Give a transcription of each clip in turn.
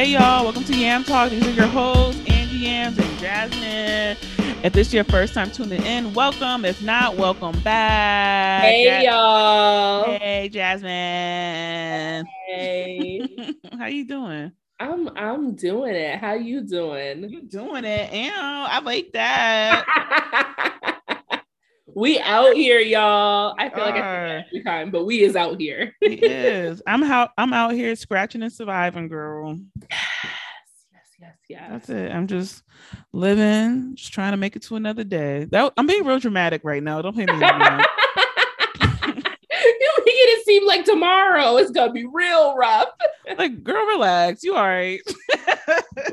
Hey y'all, welcome to Yam Talk. These are your hosts, Angie Yams and Jasmine. If this is your first time tuning in, welcome. If not, welcome back. Hey y'all. Hey Jasmine. Hey. How you doing? I'm I'm doing it. How you doing? You doing it? And I like that. we out here, y'all. I feel like I say Are. every time, but we is out here. It is. I'm how I'm out here scratching and surviving, girl. yes, yes, yes, yes. That's it. I'm just living, just trying to make it to another day. That I'm being real dramatic right now. Don't pay me. any mind. you making it seem like tomorrow is gonna be real rough. like, girl, relax. You all right?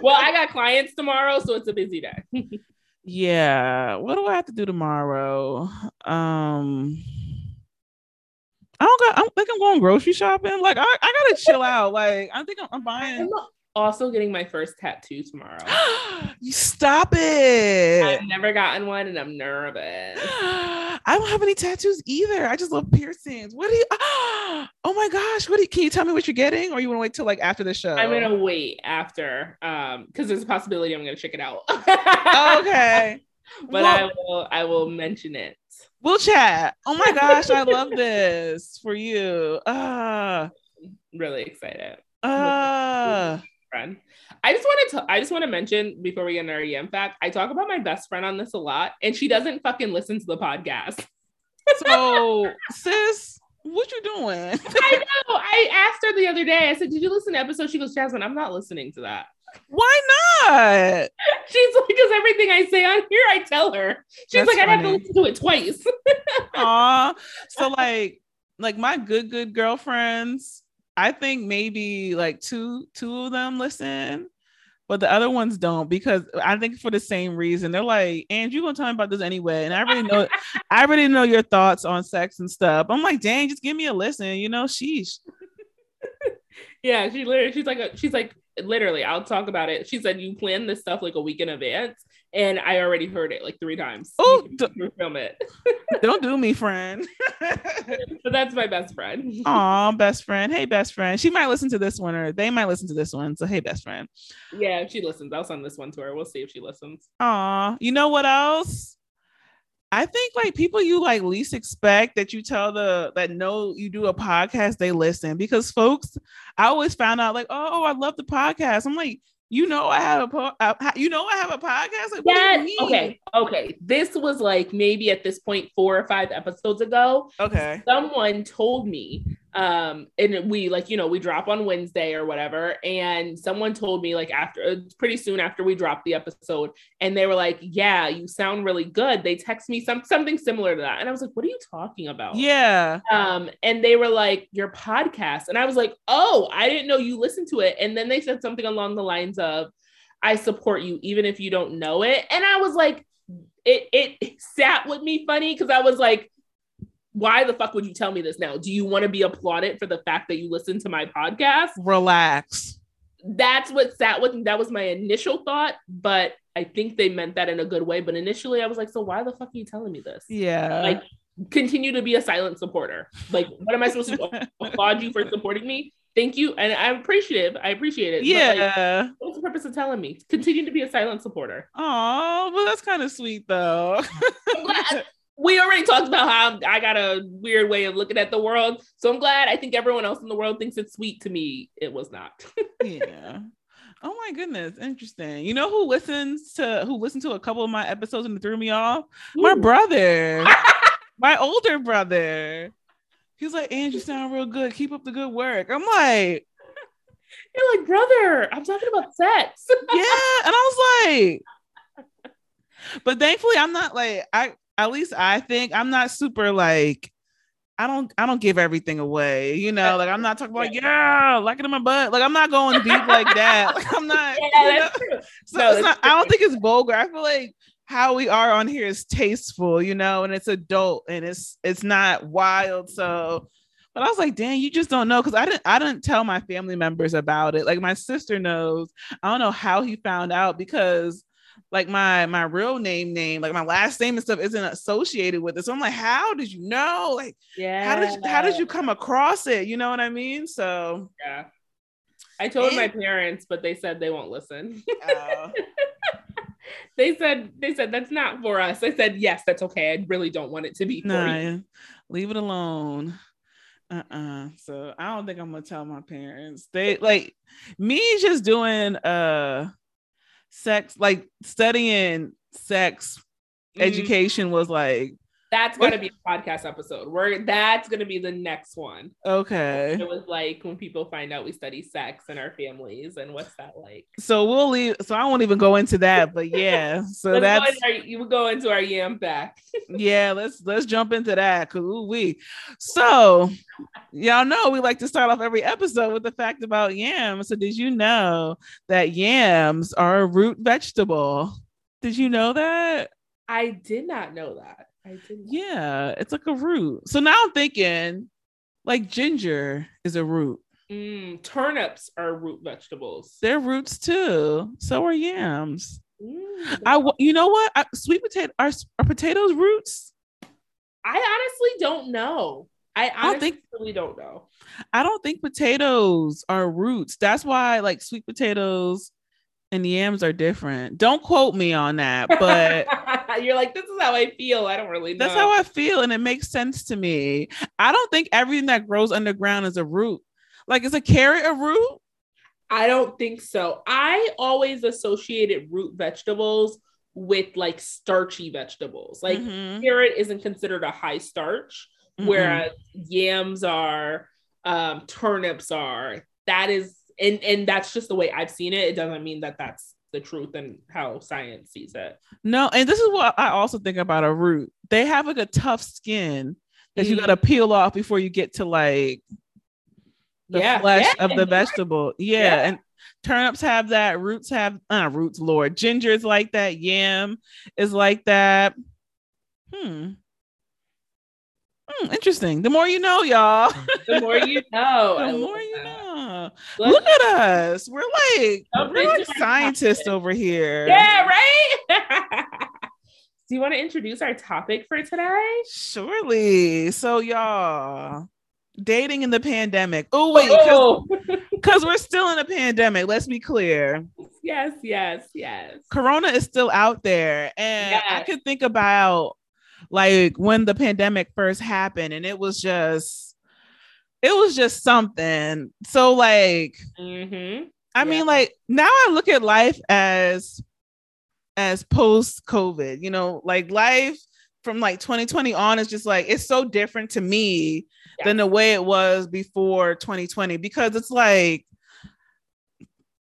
Well, I got clients tomorrow, so it's a busy day. yeah. What do I have to do tomorrow? Um, I don't got. I think I'm going grocery shopping. Like, I, I gotta chill out. Like, I think I'm, I'm buying. I'm also getting my first tattoo tomorrow. you stop it. I've never gotten one, and I'm nervous. I don't have any tattoos either. I just love piercings. What do you? Oh my gosh! What do you, can you tell me what you're getting, or you want to wait till like after the show? I'm gonna wait after, um, because there's a possibility I'm gonna check it out. okay. but Well- I will, I will mention it. We'll chat. Oh my gosh, I love this for you. Uh, Really excited, uh, friend. I just wanted to, I just want to mention before we get into our EM fact, I talk about my best friend on this a lot, and she doesn't fucking listen to the podcast. so sis, what you doing? I know. I asked her the other day. I said, "Did you listen to episode?" She goes, "Jasmine, I'm not listening to that." Why not? She's like, "Because everything I say on here, I tell her." She's That's like, "I'd have to listen to it twice." Aw. So like, like my good good girlfriends, I think maybe like two two of them listen, but the other ones don't because I think for the same reason. They're like, and you gonna tell me about this anyway. And I already know I already know your thoughts on sex and stuff. I'm like, dang, just give me a listen, you know, sheesh. Yeah, she literally, she's like, a, she's like, literally, I'll talk about it. She said, you plan this stuff like a week in advance. And I already heard it like three times. Oh, d- film it. Don't do me, friend. So that's my best friend. Aw, best friend. Hey, best friend. She might listen to this one, or they might listen to this one. So, hey, best friend. Yeah, if she listens, I'll send this one to her. We'll see if she listens. Aw, you know what else? I think like people you like least expect that you tell the that know you do a podcast, they listen because folks, I always found out like, oh, oh I love the podcast. I'm like, you know, I have a po- uh, you know, I have a podcast. Like, what do you Yeah. mean? Okay. Okay. This was like maybe at this point four or five episodes ago. okay, Someone told me, um, and we like you know we drop on Wednesday or whatever, and someone told me like after uh, pretty soon after we dropped the episode, and they were like, "Yeah, you sound really good." They text me some something similar to that, and I was like, "What are you talking about?" yeah, um and they were like your podcast. And i was like oh i didn't know you listened to it. And then they said something along the lines of i support you even if you don't know it. And i was like it it sat with me funny because i was like why the fuck would you tell me this now do you want to be applauded for the fact that you listen to my podcast relax. that's what sat with me that was my initial thought but i think they meant that in a good way but initially i was like so why the fuck are you telling me this Yeah, like continue to be a silent supporter. Like, what am I supposed to applaud you for supporting me? Thank you, and I'm appreciative. I appreciate it. But, like, yeah. what's the purpose of telling me? Continue to be a silent supporter. Oh, well, that's kind of sweet though. We already talked about how I got a weird way of looking at the world, so I'm glad. I think everyone else in the world thinks it's sweet. To me, it was not. yeah. Oh my goodness, interesting. You know who listens to who listened to a couple of my episodes and threw me off? My brother, my older brother. He's like, "And you sound real good. Keep up the good work." I'm like, You're like, brother, I'm talking about sex. "Yeah," and I was like, but thankfully, I'm not like I. At least I think I'm not super like. I don't I don't give everything away, you know. Like I'm not talking about yeah, like it in my butt. Like I'm not going deep like that. Like I'm not. you yeah, know? true. So No, it's not, that's I don't think it's vulgar. I feel like how we are on here is tasteful, you know, and it's adult and it's it's not wild. So, but I was like, dang, you just don't know because I didn't I didn't tell my family members about it. Like my sister knows. I don't know how he found out because like my my real name name like my last name and stuff isn't associated with it so i'm like how did you know like Yeah. how did you, how did you come across it you know what i mean so Yeah. I told And- my parents, but they said they won't listen. Oh. they said they said that's not for us. I said yes, that's okay. I really don't want it to be for nah, you. leave it alone. Uh-uh. So I don't think I'm gonna tell my parents. They like me just doing uh sex, like studying sex Mm, education was like, That's gonna be a podcast episode. We're that's gonna be the next one. okay. It was like when people find out we study sex in our families and what's that like. So we'll leave. So I won't even go into that, but yeah. So go that's into our, you go into our yam back. yeah. Let's let's jump into that. Cause we so y'all know we like to start off every episode with the fact about yams. So did you know that yams are a root vegetable? Did you know that? I did not know that. I. Yeah, it's like a root. So now I'm thinking like ginger is a root. Mm, turnips are root vegetables. They're roots too. So are yams. Mm, I you know what? I, sweet potato are, are potatoes roots? I honestly don't know. I don't honestly think- really don't know. I don't think potatoes are roots. That's why like sweet potatoes and yams are different. Don't quote me on that, but you're like, this is how I feel. I don't really know. that's how I feel and it makes sense to me. I don't think everything that grows underground is a root. Like is a carrot a root? I don't think so. I always associated root vegetables with like starchy vegetables. Like Mhm. carrot isn't considered a high starch, Mm-mm. whereas yams are, um, turnips are. That is, and and that's just the way I've seen it. It doesn't mean that that's the truth and how science sees it. No, and this is what I also think about a root. They have like a tough skin that you Mm. got to peel off before you get to like the Yeah, flesh yeah, of the vegetable. Yeah, Yeah. and turnips have that. Roots have uh, roots. Lord, ginger is like that. Yam is like that. Hmm. Hmm, interesting. The more you know, y'all. The more you know. The more you know. Let's- Look at us. We're like we're like scientists topic. over here. Yeah, right? Do you want to introduce our topic for today? Surely. So y'all, dating in the pandemic. Oh wait, because we're still in a pandemic. Let's be clear. yes, yes, yes. Corona is still out there, and I Yes. could think about like when the pandemic first happened, and it was just, it was just something. So like, Mm-hmm. I Yeah. mean, like now I look at life as as post COVID, you know, like life from like 2020 on is just like it's so different to me than the way it was before 2020 because it's like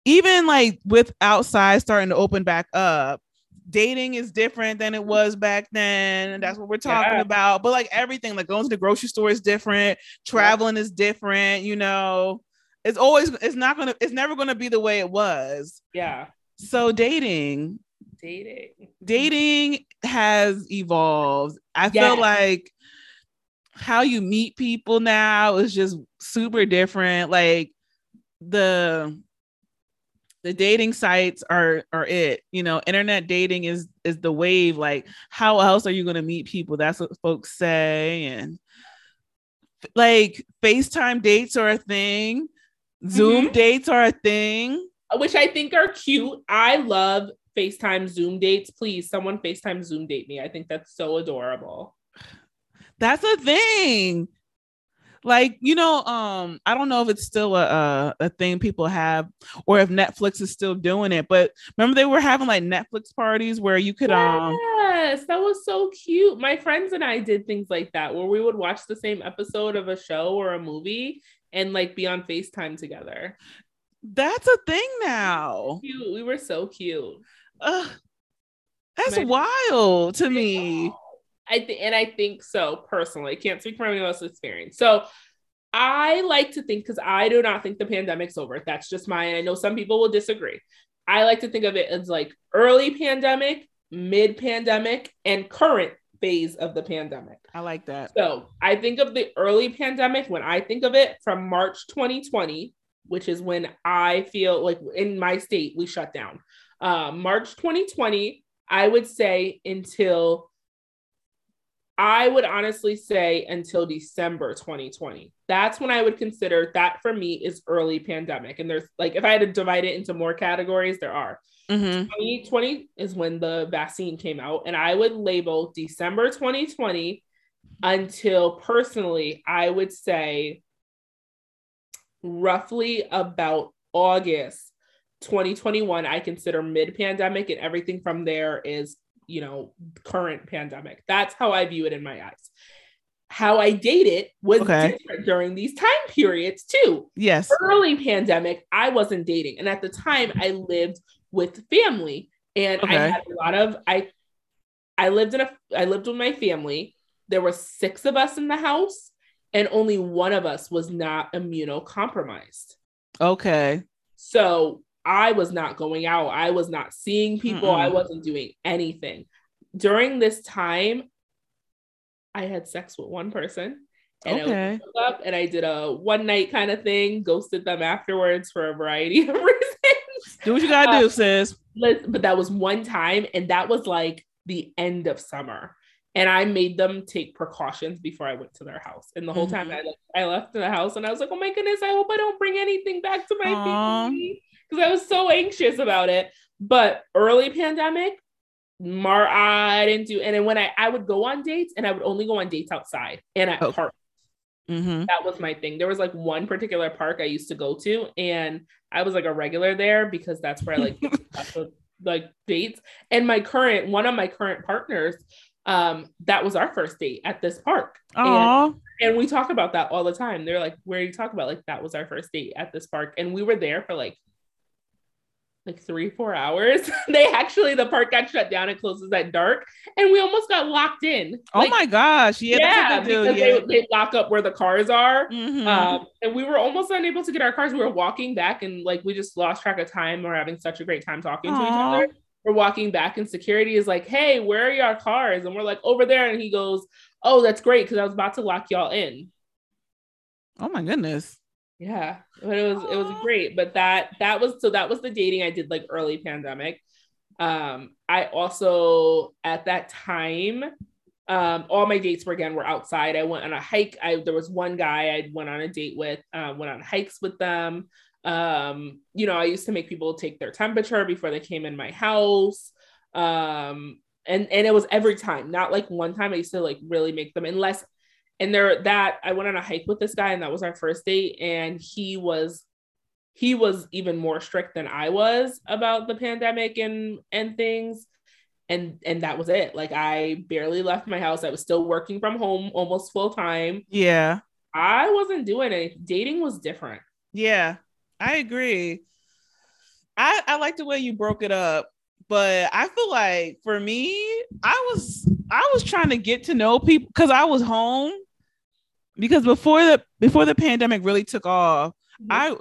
even like with outside starting to open back up dating is different than it mm-hmm. was back then and that's what we're talking Yeah. about. But like everything like going to the grocery store is different traveling is different you know? It's always it's not gonna it's never gonna be the way it was. Yeah. so dating. Dating. dating has evolved. I feel like how you meet people now is just super different. Like the the dating sites are are it you know internet dating is is the wave like how else are you going to meet people that's what folks say and like facetime dates are a thing zoom Mhm. dates are a thing Which I think are cute. I love FaceTime Zoom dates. Please, someone FaceTime Zoom date me. I think that's so adorable. That's a thing. Like, you know, um, I don't know if it's still a, a a thing people have or if Netflix is still doing it, but remember they were having like Netflix parties where you could um Yes, that was so cute. My friends and I did things like that where we would watch the same episode of a show or a movie and like be on FaceTime together. that's a thing now. Cute. We were so cute. Ugh, that's My- wild to me. I think, and I think so personally. I can't speak for anyone else's experience. So I like to think because I do not think the pandemic's over. That's just mine. I know some people will disagree. I like to think of it as like early pandemic, mid pandemic, and current phase of the pandemic. I like that. So I think of the early pandemic when I think of it from March 2020, which is when I feel like in my state we shut down. Uh, March 2020, I would say until I would honestly say until December 2020. That's when I would consider that for me is early pandemic. And there's like, if I had to divide it into more categories, there are. Mm-hmm. 2020 is when the vaccine came out, and I would label December 2020 until personally, I would say roughly about August 2021. I consider mid pandemic, and everything from there is, you know, current pandemic. That's how I view it in my eyes. How I dated was Okay. different during these time periods too Yes. early pandemic, I wasn't dating. And at the time I lived with family and I had a lot of I I lived in a I lived with my family. There were six of us in the house and only one of us was not immunocompromised. Okay. So I was not going out. I was not seeing people. I Mm-mm. wasn't doing anything. During this time, I had sex with one person. And I Okay. woke up and I did a one night kind of thing, ghosted them afterwards for a variety of reasons. Do what you gotta Uh, do, sis. But that was one time, and that was like the end of summer. And I made them take precautions before I went to their house. And the whole time Mhm. I left, I left the house and I was like, oh my goodness, I hope I don't bring anything back to my Aw. family. Because I was so anxious about it. But early pandemic, Mar I didn't do and then when I, I would go on dates and I would only go on dates outside and at Oh. parks. Mm-hmm. That was my thing. There was like one particular park I used to go to, and I was like a regular there because that's where I like like dates. And my current one of my current partners, um, that was our first date at this park. And, and we talk about that all the time. They're like, where you talk about like that was our first date at this park, and we were there for like like three four hours. they actually the park got shut down. It closes at dark, and we almost got locked in. oh Like, my gosh. Yeah, yeah, they do. because Yeah. they, they lock up where the cars are. Mhm. Um, and we were almost unable to get our cars. We were walking back and like we just lost track of time. We're having such a great time talking to each other. We're walking back and security is like, hey, where are your cars? And we're like, over there. And he goes, Oh, that's great, because I was about to lock y'all in. oh my goodness. Yeah. But it was it was great. But that that was so that was the dating I did like early pandemic. Um, I also at that time um all my dates were again were outside i went on a hike i there was one guy i went on a date with um, went on hikes with them um you know i used to make people take their temperature before they came in my house um and and it was every time not like one time i used to like really make them unless and there that i went on a hike with this guy and that was our first date and he was he was even more strict than i was about the pandemic and and things and and that was it like i barely left my house i was still working from home almost full time Yeah. i wasn't doing it dating was different Yeah. I agree. I I like the way you broke it up, but I feel like for me, I was I was trying to get to know people because I was home. Because before the before the pandemic really took off, I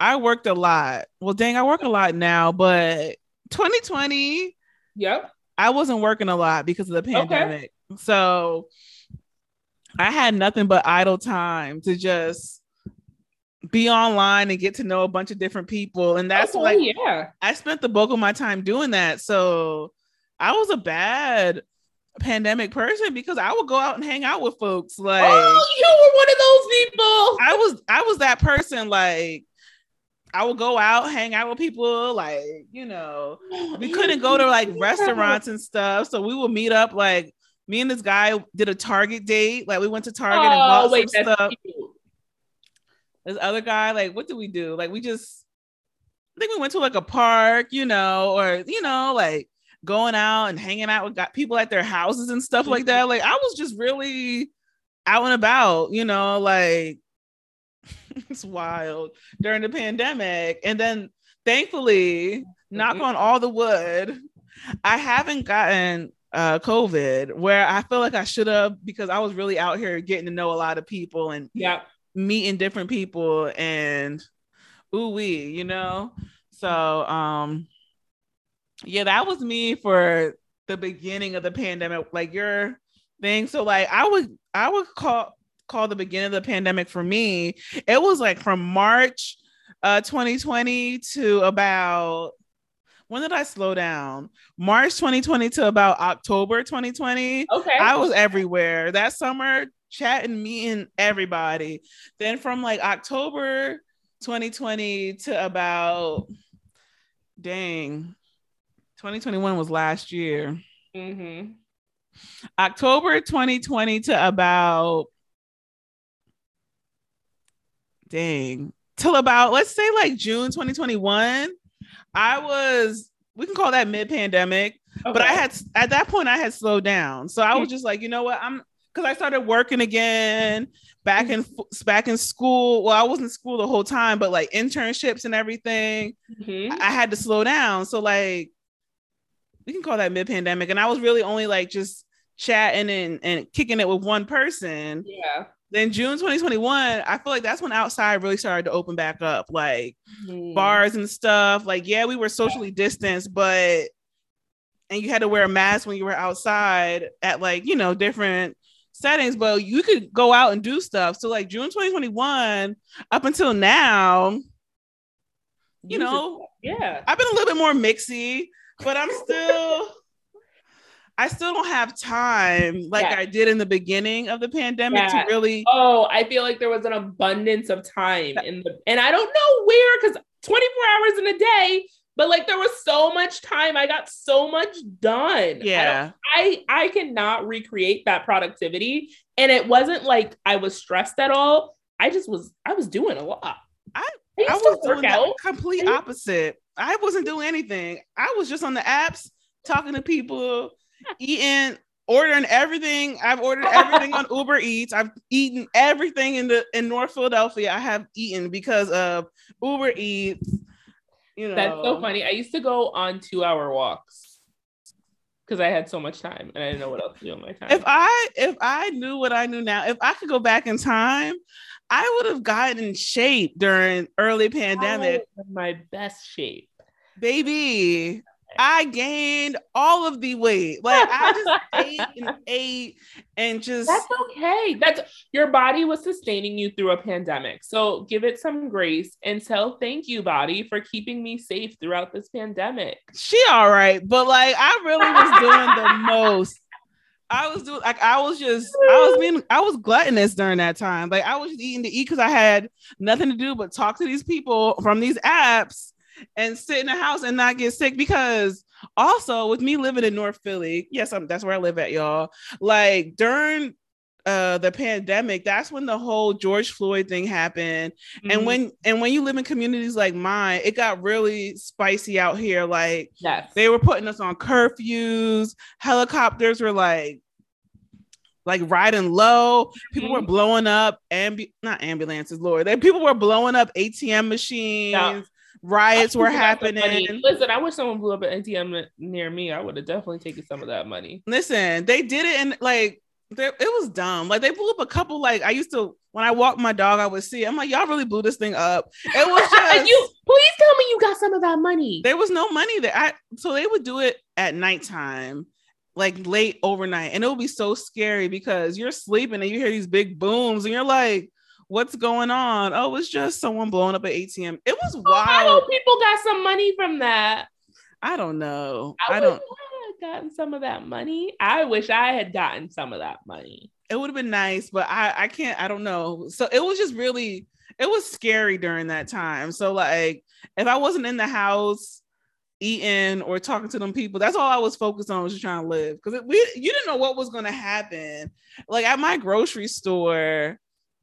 I worked a lot. Well, dang, I work a lot now, but 2020, yep I wasn't working a lot because of the pandemic. So I had nothing but idle time to just be online and get to know a bunch of different people. And that's Okay, like yeah I spent the bulk of my time doing that. So I was a bad pandemic person because I would go out and hang out with folks. Oh, like oh you were one of those people I was I was that person like I would go out, hang out with people, like, you know, we couldn't go to like restaurants and stuff. So we would meet up. Like me and this guy did a Target date. Like we went to Target and oh bought wait some stuff. cute. This other guy, like, what did we do? Like we just I think we went to like a park, you know, or you know, like going out and hanging out with got people at their houses and stuff like that. Like I was just really out and about, you know, like it's wild during the pandemic. And then thankfully, knock Mhm. on all the wood, I haven't gotten uh COVID where I feel like I should have because I was really out here getting to know a lot of people and yeah meeting different people and ooh wee, you know. So um yeah, that was me for the beginning of the pandemic, like your thing. So like I would I would call call the beginning of the pandemic for me, it was like from March uh 2020 to about when did I slow down? March 2020 to about October 2020. Okay. I was everywhere that summer, chatting, meeting everybody. Then from like October 2020 to about dang 2021 was last year. Mm-hmm. October 2020 to about dang till about let's say like June 2021. I was we can call that mid pandemic, okay. but I had at that point I had slowed down. So I was just like, you know what? I'm because I started working again back in back in school. Well, I was in school the whole time, but like internships and everything, mm-hmm. I had to slow down. So like we can call that mid pandemic. And I was really only like just chatting and, and kicking it with one person. Yeah. Then June 2021, I feel like that's when outside really started to open back up, like mm. bars and stuff. Like, yeah, we were socially distanced, but and you had to wear a mask when you were outside at like, you know, different settings, but you could go out and do stuff. So like June 2021 up until now, you know, yeah, I've been a little bit more mixy, but I'm still I still don't have time like yeah. I did in the beginning of the pandemic yeah. to really. Oh, I feel like there was an abundance of time in the, and I don't know where because 24 hours in a day, but like there was so much time. I got so much done. Yeah, I I, I cannot recreate that productivity, and it wasn't like I was stressed at all. I just was I was doing a lot. I I, I was doing the complete opposite. I wasn't doing anything. I was just on the apps talking to people eating, ordering everything. I've ordered everything on Uber Eats. I've eaten everything in the in North Philadelphia. I have eaten because of Uber Eats. You know, that's so funny. I used to go on two hour walks because I had so much time and I didn't know what else to do with my time. If I if I knew what I knew now, if I could go back in time, I would have gotten in shape during early pandemic. my best shape. Baby, I gained all of the weight. Like I just ate and ate and just That's okay. That's your body was sustaining you through a pandemic. So give it some grace and tell thank you, body, for keeping me safe throughout this pandemic. She all right, but like I really was doing the most. I was doing like I was just I was being I was gluttonous during that time. Like I was eating to eat because I had nothing to do but talk to these people from these apps and sit in the house and not get sick because also with me living in North Philly, yes, I'm, that's where I live at, y'all. Like during uh the pandemic that's when the whole george floyd thing happened mm-hmm. and when and when you live in communities like mine it got really spicy out here like yes. they were putting us on curfews helicopters were like like riding low people mm-hmm. were blowing up ambu- not ambulances lord they people were blowing up atm machines yeah riots were happening. Listen, I wish someone blew up an ATM near me. I would have definitely taken some of that money. Listen, they did it and like it was dumb. Like they blew up a couple. Like I used to when I walked my dog, I would see. I'm like, y'all really blew this thing up. It was just you. Please tell me you got some of that money. There was no money there. I so they would do it at nighttime, like late overnight, and it would be so scary because you're sleeping and you hear these big booms, and you're like, what's going on? Oh, it's just someone blowing up an ATM. It was oh, wild. Oh, people got some money from that. I don't know. I, I don't gotten some of that money. I wish I had gotten some of that money. It would have been nice, but I I can't. I don't know. So it was just really it was scary during that time. So like if I wasn't in the house eating or talking to them people, that's all I was focused on was just trying to live because we you didn't know what was going to happen. Like at my grocery store,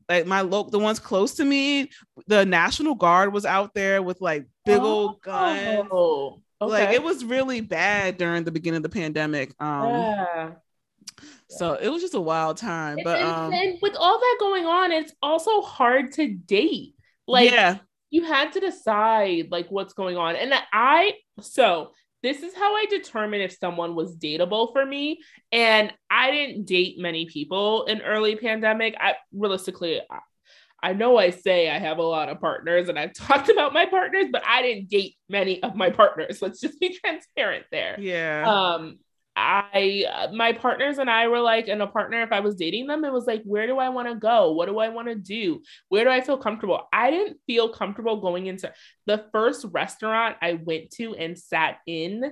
like my local the ones close to me the national guard was out there with like big oh, old guns okay. like it was really bad during the beginning of the pandemic um yeah. so it was just a wild time but and, um and with all that going on it's also hard to date like yeah you had to decide like what's going on and i so this is how I determine if someone was dateable for me. And I didn't date many people in early pandemic. I realistically, I, know I say I have a lot of partners and I've talked about my partners, but I didn't date many of my partners. Let's just be transparent there. Yeah. Um, I uh, my partners and I were like, and a partner, if I was dating them, it was like, where do I want to go? What do I want to do? Where do I feel comfortable? I didn't feel comfortable going into the first restaurant I went to and sat in.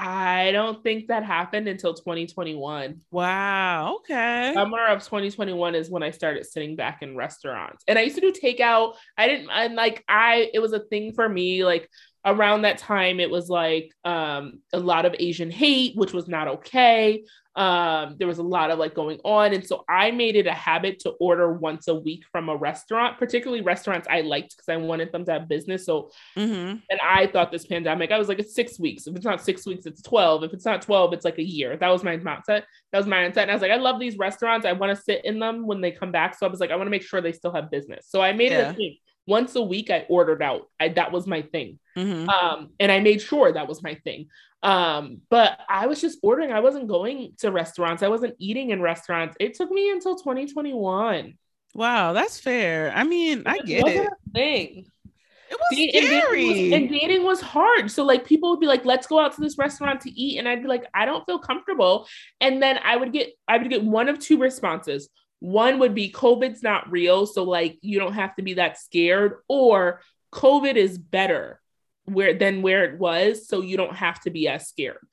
I don't think that happened until 2021. Wow. Okay. Summer of 2021 is when I started sitting back in restaurants. And I used to do takeout. I didn't, and like, I, it was a thing for me. Like, around that time it was like um, a lot of asian hate which was not okay. Um, there was a lot of like going on. And so i made it a habit to order once a week from a restaurant particularly restaurants i liked because i wanted them to have business. So Mm-hmm. and i thought this pandemic i was like it's six weeks. If it's not six weeks it's 12 if it's not 12 it's like a year. That was my mindset. That was my mindset. And i was like i love these restaurants. I want to sit in them when they come back. So i was like i want to make sure they still have business. So i made Yeah. it a thing once a week i ordered out I, that was my thing Mm-hmm. um, and I made sure that was my thing. Um, but I was just ordering. I wasn't going to restaurants. I wasn't eating in restaurants. It took me until 2021. Wow, that's fair. I mean, I get it. a thing. It was See, and dating scary. was, and dating was hard. So like people would be like, let's go out to this restaurant to eat. And I'd be like, I don't feel comfortable. And then I would get I would get one of two responses. One would be COVID's not real. So like you don't have to be that scared, or COVID is better where than where it was. So you don't have to be as scared.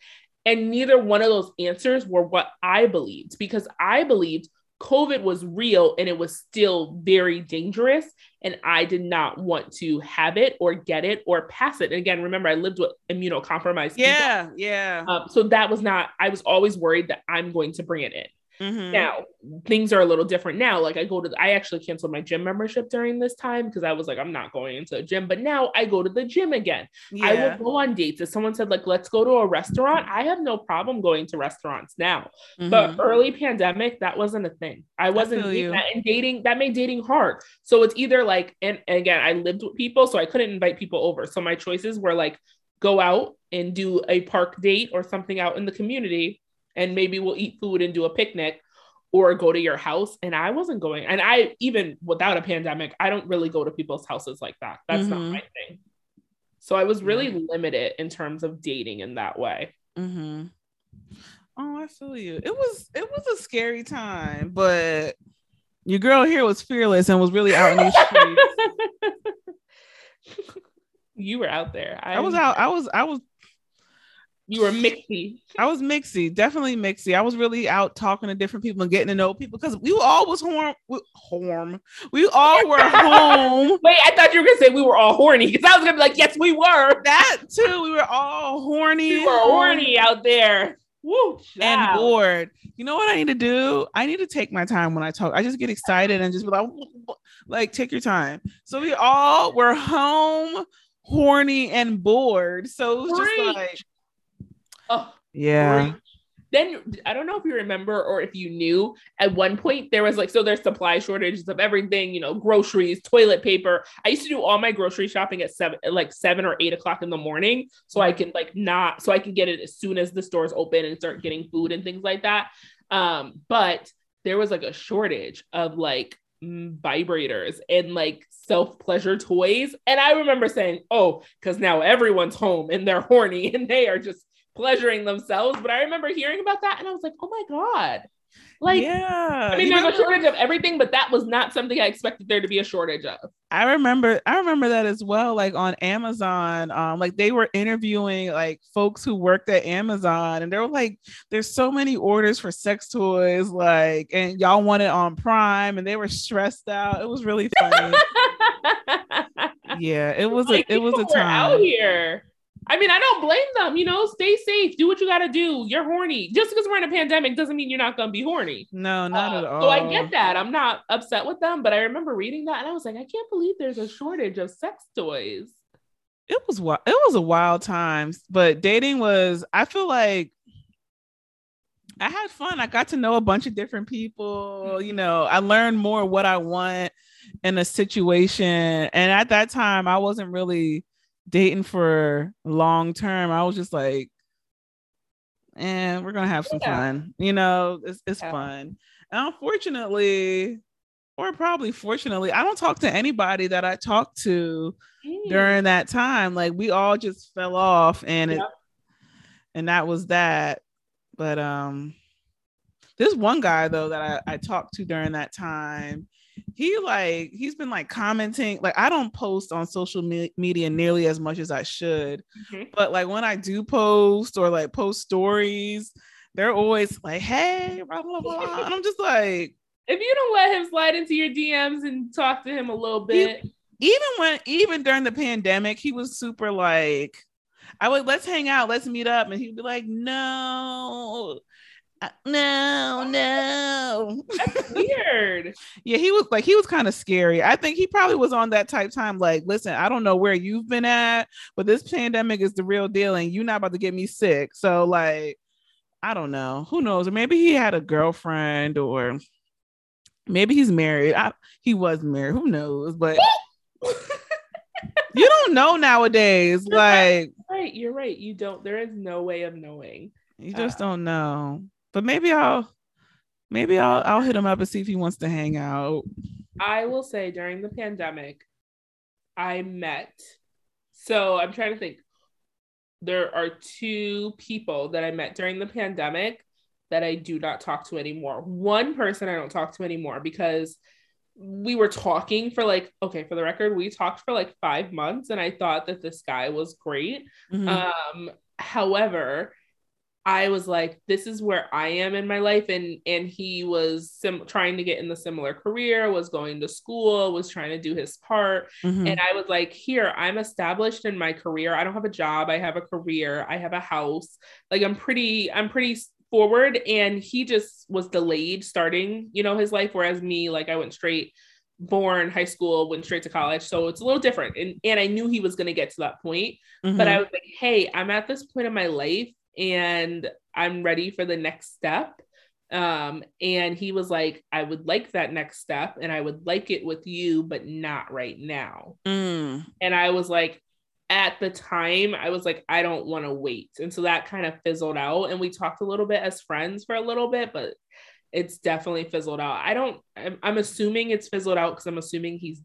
And neither one of those answers were what I believed because I believed COVID was real and it was still very dangerous. And I did not want to have it or get it or pass it. And again, remember, I lived with immunocompromised people. yeah, yeah. Um, so that was not, I was always worried that I'm going to bring it in. Mhm. Now, things are a little different now. Like I go to, I actually canceled my gym membership during this time because I was like, I'm not going into a gym. But now I go to the gym again. I will go on dates. If someone said, like, let's go to a restaurant, I have no problem going to restaurants now. Mhm. But early pandemic, that wasn't a thing. I wasn't you. that. And dating, that made dating hard. So it's either like, and, and again, I lived with people, so I couldn't invite people over. So my choices were like, go out and do a park date or something out in the community, and maybe we'll eat food and do a picnic or go to your house. And I wasn't going. And I, even without a pandemic, I don't really go to people's houses like that. That's not Mhm. my thing. So I was really limited in terms of dating in that way. Mm-hmm. Oh, I feel you. It was it was a scary time, but your girl here was fearless and was really out in the streets. you were out there. I was out. I was I was You were mixy. I was mixy, definitely mixy. I was really out talking to different people and getting to know people because we all was horn, we, horn. We all were home. Wait, I thought you were gonna say we were all horny because I was gonna be like, yes, we were. That too. We were all horny. We were horny out there. Woo, and bored. You know what I need to do? I need to take my time when I talk. I just get excited and just be like, like take your time. So we all were home, horny and bored. So it was just like, Oh, yeah, preach. Then I don't know if you remember or if you knew at one point there was like so there's supply shortages of everything, you know, groceries, toilet paper. I used to do all my grocery shopping at seven, at like seven or eight o'clock in the morning, so I can like not so I can get it as soon as the stores open and start getting food and things like that. Um, but there was like a shortage of like vibrators and like self pleasure toys, and I remember saying, "Oh, because now everyone's home and they're horny and they are just." Pleasuring themselves. But I remember hearing about that and I was like, oh my God. Like, yeah. I mean, there's a shortage of everything, but that was not something I expected there to be a shortage of. I remember, I remember that as well. Like on Amazon, um, like they were interviewing like folks who worked at Amazon, and they were like, "There's so many orders for sex toys, like, and y'all want it on Prime," and they were stressed out. It was really funny. yeah, it was a, it was a were out time. here. I mean, I don't blame them. You know, stay safe. Do what you got to do. You're horny. Just because we're in a pandemic doesn't mean you're not going to be horny. No, not Uh, at all. So I get that. I'm not upset with them, but I remember reading that and I was like, I can't believe there's a shortage of sex toys. it was wild. it was a wild times, but dating was. I feel like I had fun. I got to know a bunch of different people. You know, I learned more what I want in a situation. And at that time, I wasn't really dating for long term. I was just like, and we're gonna have some Yeah. fun. You know, it's it's Yeah. fun. And unfortunately, or probably fortunately, I don't talk to anybody that I talked to Mm. during that time. Like we all just fell off and it and that was that. But um, this one guy though that I, I talked to during that time, he like he's been like commenting. Like I don't post on social me- media nearly as much as I should, Mhm. but like when I do post or like post stories, they're always like, "Hey," blah blah blah, and I'm just like. If you don't let him slide into your DMs and talk to him a little bit, even when even during the pandemic, he was super like, I would let's hang out, let's meet up, and he'd be like, no, no, no. that's weird. yeah, he was like he was kind of scary. I think he probably was on that type time. Like, listen, I don't know where you've been at, but this pandemic is the real deal, and you're not about to get me sick. So like, I don't know. Who knows? Or maybe he had a girlfriend, or maybe he's married. I, he was married. Who knows? But you don't know nowadays. Like right, you're right. You don't. There is no way of knowing. you just Uh, don't know. But maybe I'll maybe I'll I'll hit him up and see if he wants to hang out. I will say during the pandemic, I met. So I'm trying to think. There are two people that I met during the pandemic that I do not talk to anymore. One person I don't talk to anymore because we were talking for like, okay, for the record, we talked for like five months and I thought that this guy was great. Mhm. Um, however, I was like, this is where I am in my life, and and he was sim- trying to get in the similar career, was going to school, was trying to do his part, Mhm. and I was like, here, I'm established in my career. I don't have a job. I have a career. I have a house. Like I'm pretty, I'm pretty forward. And he just was delayed starting, you know, his life. Whereas me, like I went straight, born high school, went straight to college. So it's a little different. And and I knew he was gonna get to that point. But Mhm. I was like, hey, I'm at this point in my life and I'm ready for the next step. Um, and he was like, I would like that next step and I would like it with you, but not right now. Mm. And I was like, at the time, I was like, I don't want to wait. And so that kind of fizzled out. And we talked a little bit as friends for a little bit, but it's definitely fizzled out. I don't, I'm, I'm assuming it's fizzled out because I'm assuming he's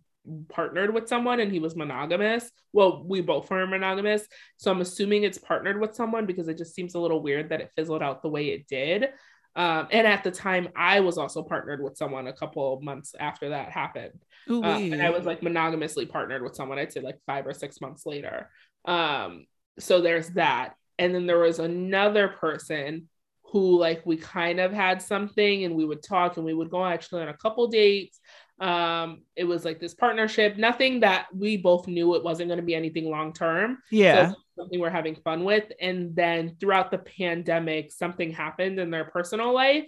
partnered with someone and he was monogamous. Well, we both were monogamous. So I'm assuming it's partnered with someone because it just seems a little weird that it fizzled out the way it did. Um, and at the time, I was also partnered with someone a couple of months after that happened. Ooh, Uh, and I was like monogamously partnered with someone, I'd say like five or six months later. Um, so there's that. And then there was another person who like we kind of had something and we would talk and we would go actually on a couple dates. Um, it was like this partnership, nothing that we both knew it wasn't going to be anything long term. yeah. So something we're having fun with. And then throughout the pandemic, something happened in their personal life.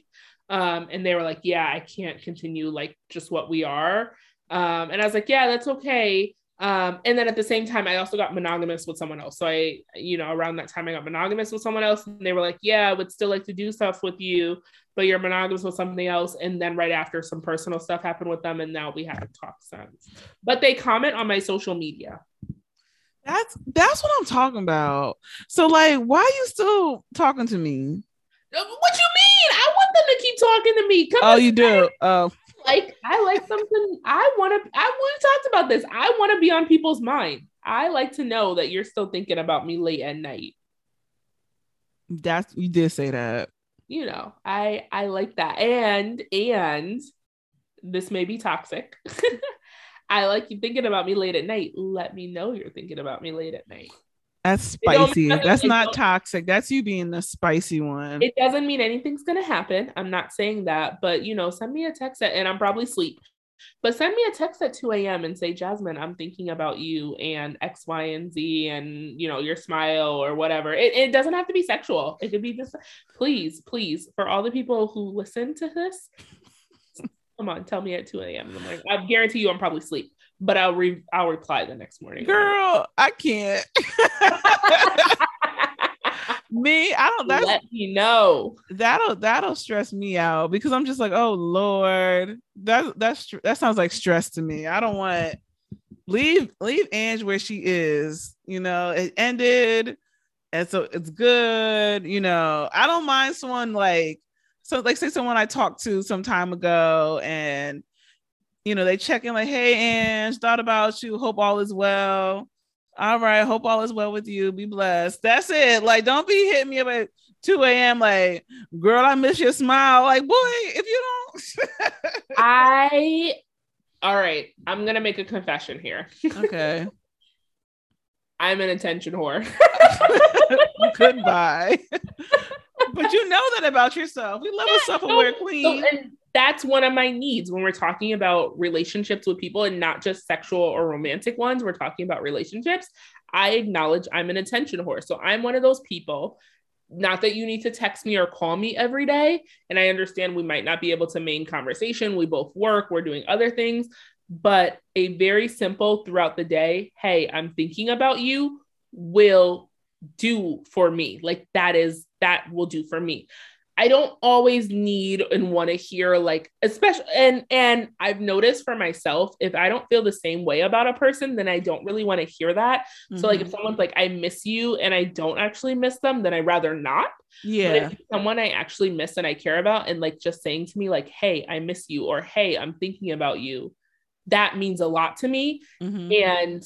Um, and they were like, yeah, I can't continue like just what we are. Um, and I was like, yeah, that's okay. Um, and then at the same time, I also got monogamous with someone else. So I, you know, around that time, I got monogamous with someone else, and they were like, "Yeah, I would still like to do stuff with you, but you're monogamous with something else." And then right after, some personal stuff happened with them, and now we haven't talked since. But they comment on my social media. That's that's what I'm talking about. So like, why are you still talking to me? Uh, What you mean? I want them to keep talking to me. Come Oh, you do. Oh, like I like something. I want to. I we talked about this. I want to be on people's mind. I like to know that you're still thinking about me late at night. that's you did say that. You know, I I like that. And and this may be toxic. I like you thinking about me late at night. Let me know you're thinking about me late at night. That's spicy. That's not toxic. That's you being the spicy one. It doesn't mean anything's gonna happen. I'm not saying that, but you know, send me a text at, and I'm probably asleep. But send me a text at 2 a.m. and say, Jasmine, I'm thinking about you and X, Y, and Z, and you know, your smile or whatever. It, it doesn't have to be sexual. It could be just, please, please, for all the people who listen to this, come on, tell me at 2 a.m. in the morning. I guarantee you, I'm probably asleep, but I'll re- I'll reply the next morning. Girl, I can't. me, I don't. That's Let me know. that'll that'll stress me out because I'm just like, oh Lord, that that's that sounds like stress to me. I don't want leave leave Ange where she is. You know, it ended, and so it's good. You know, I don't mind someone like so like say someone I talked to some time ago and you know they check in like, hey Ange, thought about you, hope all is well. All right. Hope all is well with you. Be blessed. That's it. Like, don't be hitting me up at 2 a.m. Like, girl, I miss your smile. Like, boy, if you don't. I, all right. I'm going to make a confession here. okay. I'm an attention whore. Goodbye. but you know that about yourself. We love a self-aware queen. So, and that's one of my needs when we're talking about relationships with people and not just sexual or romantic ones. We're talking about relationships. I acknowledge I'm an attention whore. So I'm one of those people. Not that you need to text me or call me every day. And I understand we might not be able to main conversation. We both work, we're doing other things, but a very simple throughout the day, hey, I'm thinking about you will do for me. Like that is that will do for me. I don't always need and want to hear like especially and and I've noticed for myself if I don't feel the same way about a person then I don't really want to hear that. Mm-hmm. So like if mm-hmm. someone's like I miss you and I don't actually miss them then I'd rather not. Yeah. But if someone I actually miss and I care about and like just saying to me like hey I miss you or hey I'm thinking about you that means a lot to me mm-hmm. and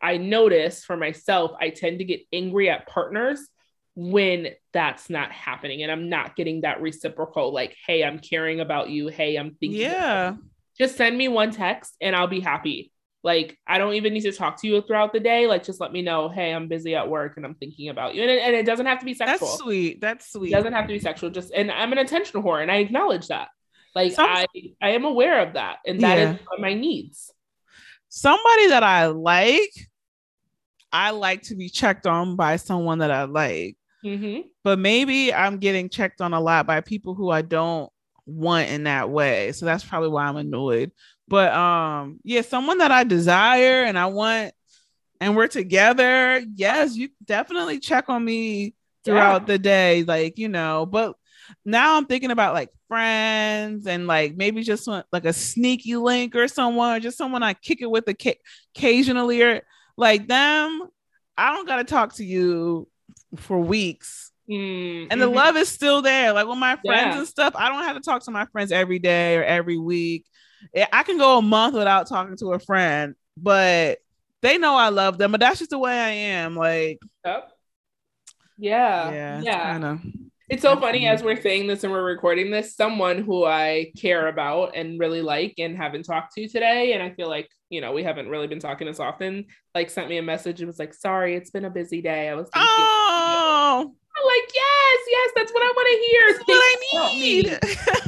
I notice for myself I tend to get angry at partners when that's not happening and I'm not getting that reciprocal, like, hey, I'm caring about you. Hey, I'm thinking. Yeah. Just send me one text and I'll be happy. Like, I don't even need to talk to you throughout the day. Like, just let me know, hey, I'm busy at work and I'm thinking about you. And it, and it doesn't have to be sexual. That's sweet. That's sweet. It doesn't have to be sexual. Just, and I'm an attention whore and I acknowledge that. Like, Some, I, I am aware of that. And that yeah. is my needs. Somebody that I like, I like to be checked on by someone that I like. Mm-hmm. But maybe I'm getting checked on a lot by people who I don't want in that way. So that's probably why I'm annoyed. But um, yeah, someone that I desire and I want and we're together. Yes, you definitely check on me throughout yeah. the day. Like, you know, but now I'm thinking about like friends and like maybe just like a sneaky link or someone, or just someone I kick it with occasionally or like them. I don't got to talk to you for weeks. Mm-hmm. And the mm-hmm. love is still there. Like with my friends yeah. and stuff, I don't have to talk to my friends every day or every week. I can go a month without talking to a friend, but they know I love them. But that's just the way I am. Like, yep. yeah, yeah, yeah. Kind of. It's so funny as we're saying this and we're recording this. Someone who I care about and really like and haven't talked to today, and I feel like you know, we haven't really been talking as often, like sent me a message and was like, sorry, it's been a busy day. I was thinking, oh, I'm like, yes, yes, that's what I want to hear. That's what I need.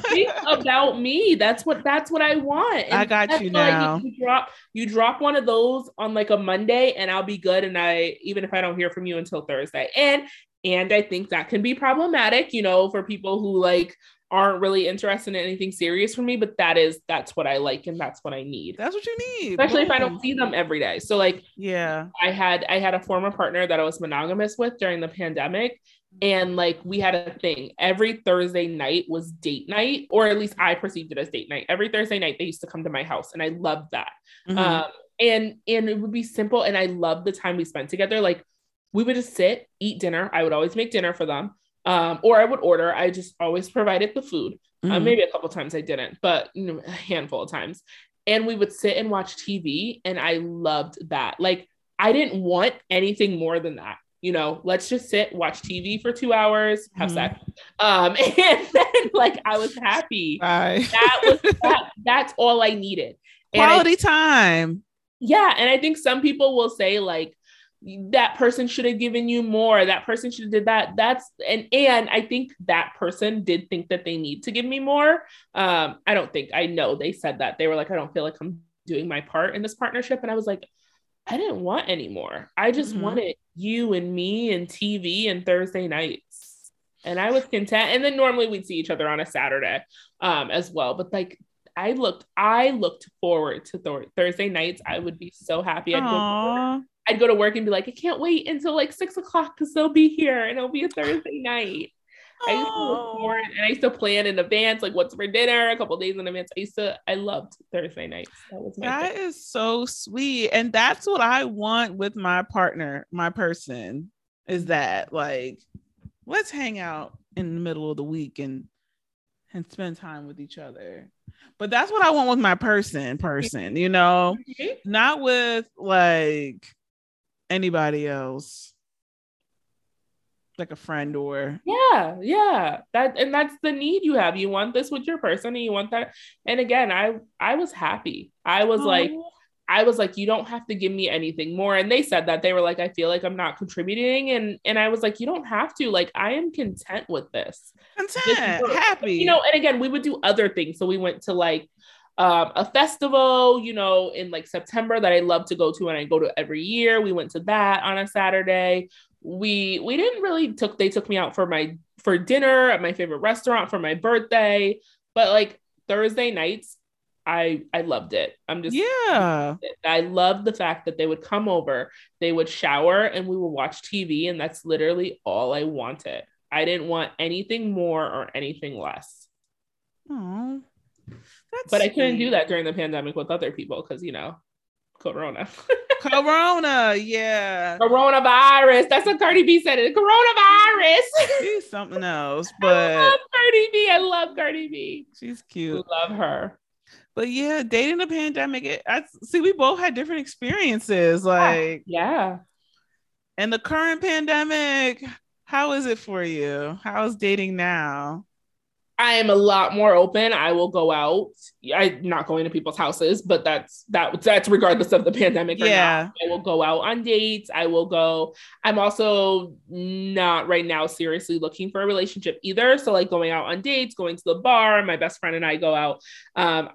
Think about me. That's what that's what I want. And I got you now. You drop you drop one of those on like a Monday and I'll be good. And I even if I don't hear from you until Thursday. And and I think that can be problematic, you know, for people who like aren't really interested in anything serious for me, but that is that's what I like and that's what I need. That's what you need. Especially Boom. if I don't see them every day. So like yeah. I had I had a former partner that I was monogamous with during the pandemic and like we had a thing. Every Thursday night was date night or at least I perceived it as date night. Every Thursday night they used to come to my house and I loved that. Mm-hmm. Um and and it would be simple and I loved the time we spent together like we would just sit, eat dinner. I would always make dinner for them um, or I would order. I just always provided the food. Uh, mm-hmm. Uh, maybe a couple times I didn't, but you know, a handful of times. And we would sit and watch TV, and I loved that. Like I didn't want anything more than that. You know, let's just sit, watch TV for two hours, have mm-hmm. sex, um, and then like I was happy. Bye. That was that, that's all I needed. Quality I, time. Yeah, and I think some people will say like, that person should have given you more that person should have did that. That's and and i think that person did think that they need to give me more. Um i don't think i know they said that. They were like i don't feel like i'm doing my part in this partnership. And i was like i didn't want any more. I just mm-hmm. wanted you and me and tv and thursday nights. And i was content. And then normally we'd see each other on a saturday um as well. But like I looked, I looked forward to th- Thursday nights. I would be so happy. I'd go I'd go to work and be like, I can't wait until like six o'clock because they'll be here and it'll be a Thursday night. I used to look forward and I used to plan in advance, like what's for dinner, a couple days in advance. I used to, I loved Thursday nights. That was my That is so sweet. And that's what I want with my partner, my person, is that like, let's hang out in the middle of the week and and spend time with each other. But that's what I want with my person, person, you know, mm-hmm. not with like anybody else? Like a friend or? Yeah yeah. That and that's the need you have. You want this with your person and you want that. And again i i was happy. I was like i was like you don't have to give me anything more. And they said that. They were like i feel like i'm not contributing. And and i was like you don't have to. Like i am content with this. Content. happy. you know and again we would do other things. So we went to like um, a festival, you know, in like September that I love to go to and I go to every year. We went to that on a Saturday. We we didn't really took they took me out for my for dinner at my favorite restaurant for my birthday. But like thursday nights i i loved it. I'm just yeah. I love the fact that they would come over they would shower and we would watch tv and that's literally all i wanted. I didn't want anything more or anything less oh but i couldn't do that during the pandemic with other people because you know corona Corona, yeah. Coronavirus. That's what Cardi B said. It. Coronavirus. She's something else, but I love Cardi B. I love Cardi B. She's cute. Love her. But yeah, dating the pandemic. It, I see. We both had different experiences. Ah, like yeah. And the current pandemic, how is it for you? How's dating now? I am a lot more open. I will go out. I'm not going to people's houses, but that's that that's regardless of the pandemic. yeah, not. I will go out on dates. I will go. I'm also not right now seriously looking for a relationship either. So like going out on dates, going to the bar. My best friend and I go out. Um,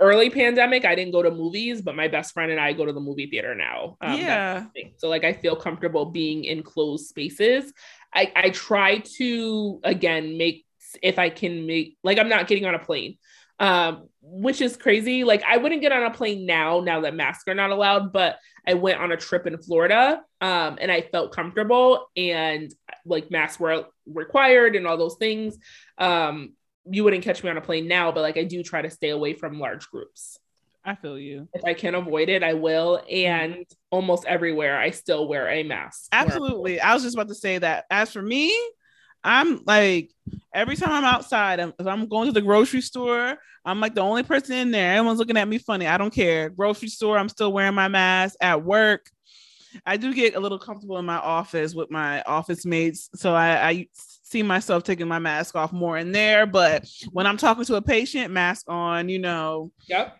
early pandemic, I didn't go to movies, but my best friend and I go to the movie theater now. Um, yeah. So like I feel comfortable being in closed spaces. I, I try to again make if I can make like I'm not getting on a plane. Um, which is crazy. Like I wouldn't get on a plane now, now that masks are not allowed, but I went on a trip in Florida um, and I felt comfortable and like masks were required and all those things. Um, you wouldn't catch me on a plane now, but like I do try to stay away from large groups. I feel you. If I can avoid it, I will. And almost everywhere, I still wear a mask. Absolutely. I was just about to say that. As for me, I'm like every time I'm outside, I'm, if I'm going to the grocery store, I'm like the only person in there. Everyone's looking at me funny. I don't care. Grocery store, I'm still wearing my mask. At work, I do get a little comfortable in my office with my office mates, so I, I see myself taking my mask off more in there. But when I'm talking to a patient, mask on. You know. Yep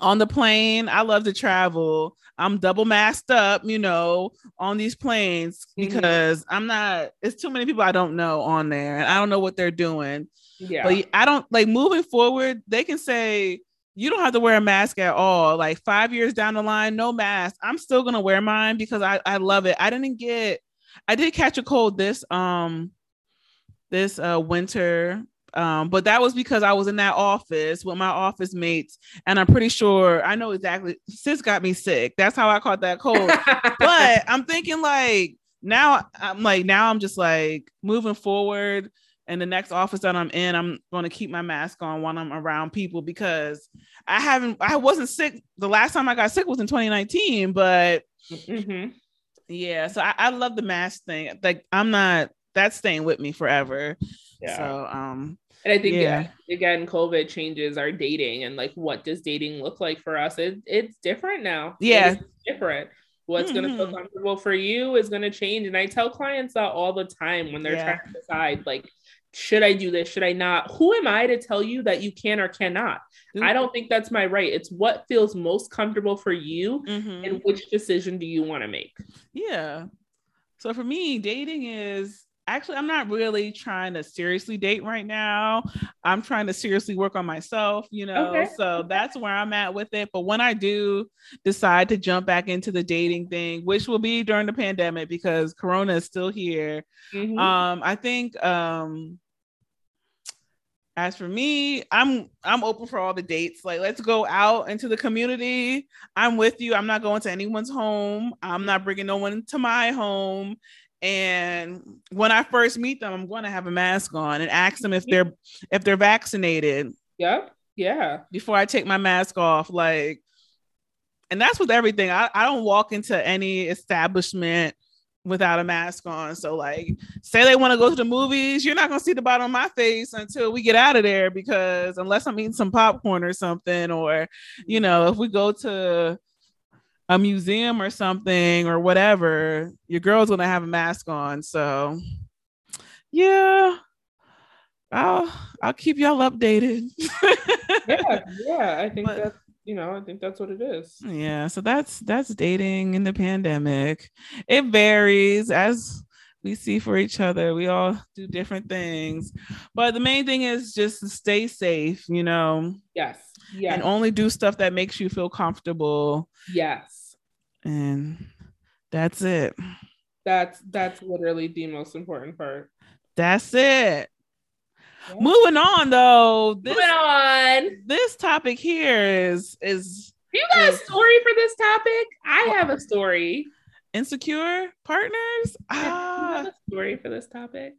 on the plane. I love to travel. I'm double masked up, you know, on these planes mm-hmm. because I'm not, it's too many people I don't know on there and I don't know what they're doing. Yeah. But I don't like moving forward, they can say, you don't have to wear a mask at all. Like five years down the line, no mask. I'm still gonna wear mine because I, I love it. I didn't get I did catch a cold this um this uh winter um, but that was because I was in that office with my office mates, and I'm pretty sure I know exactly. Sis got me sick. That's how I caught that cold. but I'm thinking like now, I'm like now I'm just like moving forward. And the next office that I'm in, I'm going to keep my mask on when I'm around people because I haven't, I wasn't sick. The last time I got sick was in 2019, but mm-hmm. yeah. So I, I love the mask thing. Like I'm not, that's staying with me forever. Yeah. So um and I think yeah. yeah. again, COVID changes our dating and like what does dating look like for us? It, it's different now. Yeah. different. What's mm-hmm. gonna feel comfortable for you is gonna change. And I tell clients that all the time when they're yeah. trying to decide like should I do this? Should I not? Who am I to tell you that you can or cannot? Mm-hmm. I don't think that's my right. It's what feels most comfortable for you mm-hmm. and which decision do you want to make? Yeah. So for me, dating is actually i'm not really trying to seriously date right now. I'm trying to seriously work on myself you know okay. so that's where i'm at with it. But when i do decide to jump back into the dating thing which will be during the pandemic because corona is still here mm-hmm. um i think um as for me i'm i'm open for all the dates. Like let's go out into the community. I'm with you. I'm not going to anyone's home. I'm not bringing no one to my home and when I first meet them, I'm going to have a mask on and ask them if they're if they're vaccinated. Yeah, yeah. Before I take my mask off, like, and that's with everything. I, I don't walk into any establishment without a mask on. So, like, say they want to go to the movies, you're not gonna see the bottom of my face until we get out of there because unless I'm eating some popcorn or something, or you mm-hmm. know, if we go to a museum or something or whatever, your girl's gonna have a mask on. So yeah. I'll I'll keep y'all updated. yeah, yeah. I think but, that's you know, I think that's what it is. Yeah, so that's that's dating in the pandemic. It varies as we see for each other. We all do different things. But the main thing is just to stay safe, you know. Yes. Yeah. And only do stuff that makes you feel comfortable. Yes. And that's it. That's that's literally the most important part. That's it. Yeah. Moving on though. This, Moving on. This topic here is is you got is, a story for this topic? I have a story. Insecure partners? Ah, story for this topic.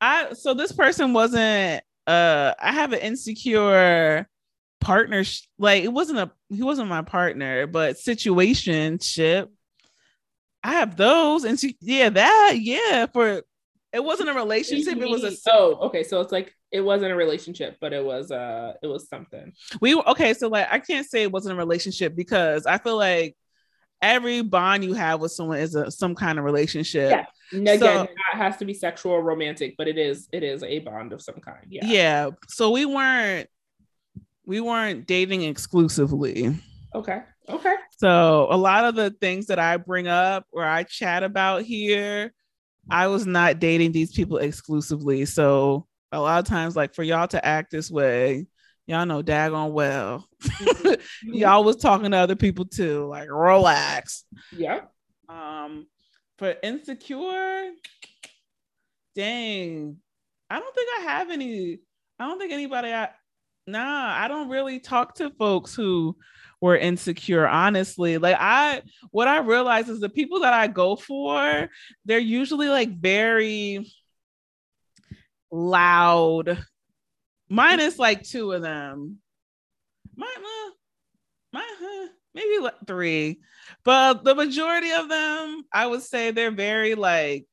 I so this person wasn't uh I have an insecure partner like it wasn't a he wasn't my partner, but situationship. I have those and yeah, that yeah for it wasn't a relationship. It was a oh, okay. So it's like it wasn't a relationship, but it was uh it was something. We okay, so like I can't say it wasn't a relationship because I feel like every bond you have with someone is a some kind of relationship. Yeah. Again, so, it has to be sexual or romantic, but it is it is a bond of some kind. Yeah. Yeah. So we weren't we weren't dating exclusively. Okay. Okay. So a lot of the things that I bring up or I chat about here I was not dating these people exclusively. So a lot of times, like for y'all to act this way, y'all know daggone well. Mm-hmm. y'all was talking to other people too. Like relax. Yeah. Um, for insecure, dang, I don't think I have any. I don't think anybody. I nah, I don't really talk to folks who were insecure honestly like i what i realize is the people that i go for they're usually like very loud minus like two of them. My, my, my maybe like three. But the majority of them i would say they're very like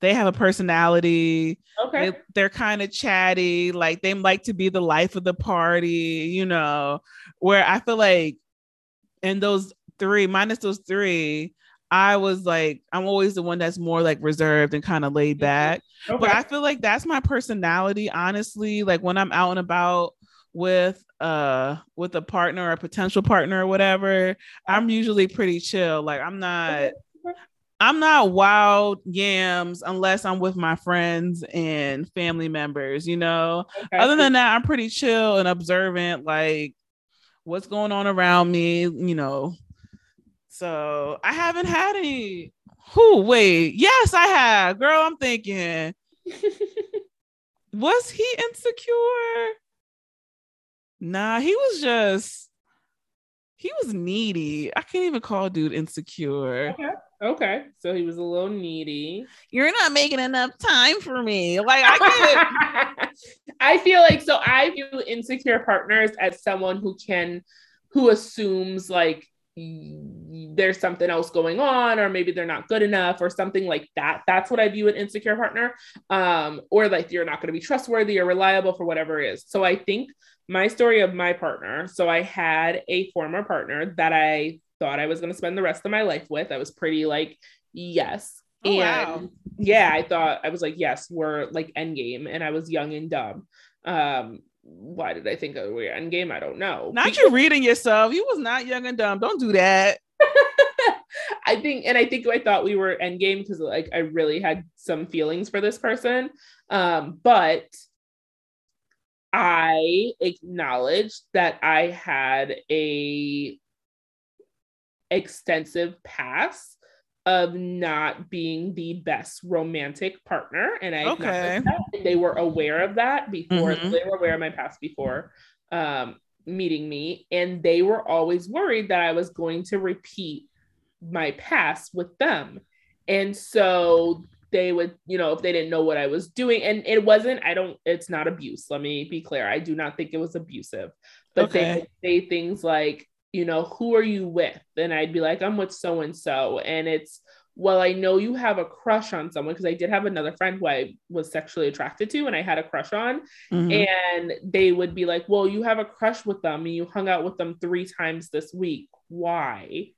they have a personality. Okay. They, are kind of chatty, like they like to be the life of the party, you know, where I feel like in those three, minus those three, I was like, I'm always the one that's more like reserved and kind of laid mm-hmm. back. Okay. But I feel like that's my personality, honestly. Like when I'm out and about with uh with a partner or a potential partner or whatever, I'm usually pretty chill. Like I'm not I'm not wild yams unless I'm with my friends and family members, you know. Okay. Other than that, I'm pretty chill and observant. Like what's going on around me, you know. So I haven't had any. Who? Wait, yes, I have. Girl, I'm thinking. was he insecure? Nah, he was just. He was needy. I can't even call dude insecure. Okay. Okay, so he was a little needy. You're not making enough time for me. Like I I feel like so I view insecure partners as someone who can who assumes like there's something else going on or maybe they're not good enough or something like that that's what i view an insecure partner um or like you're not going to be trustworthy or reliable for whatever it is so i think my story of my partner so i had a former partner that i thought I was going to spend the rest of my life with. I was pretty like, yes. Oh, and wow. yeah, I thought I was like, yes, we're like end game And I was young and dumb. Um, why did I think of we were endgame? I don't know. Not because- you reading yourself. You was not young and dumb. Don't do that. I think, and I think I thought we were endgame because like I really had some feelings for this person. Um, but I acknowledged that I had a extensive past of not being the best romantic partner. And I okay. they were aware of that before mm-hmm. they were aware of my past before um, meeting me. And they were always worried that I was going to repeat my past with them. And so they would, you know, if they didn't know what I was doing, and it wasn't, I don't, it's not abuse. Let me be clear. I do not think it was abusive, but okay. they would say things like, you know, who are you with? And I'd be like, I'm with so and so. And it's, well, I know you have a crush on someone because I did have another friend who I was sexually attracted to and I had a crush on. Mm-hmm. And they would be like, well, you have a crush with them and you hung out with them three times this week. Why?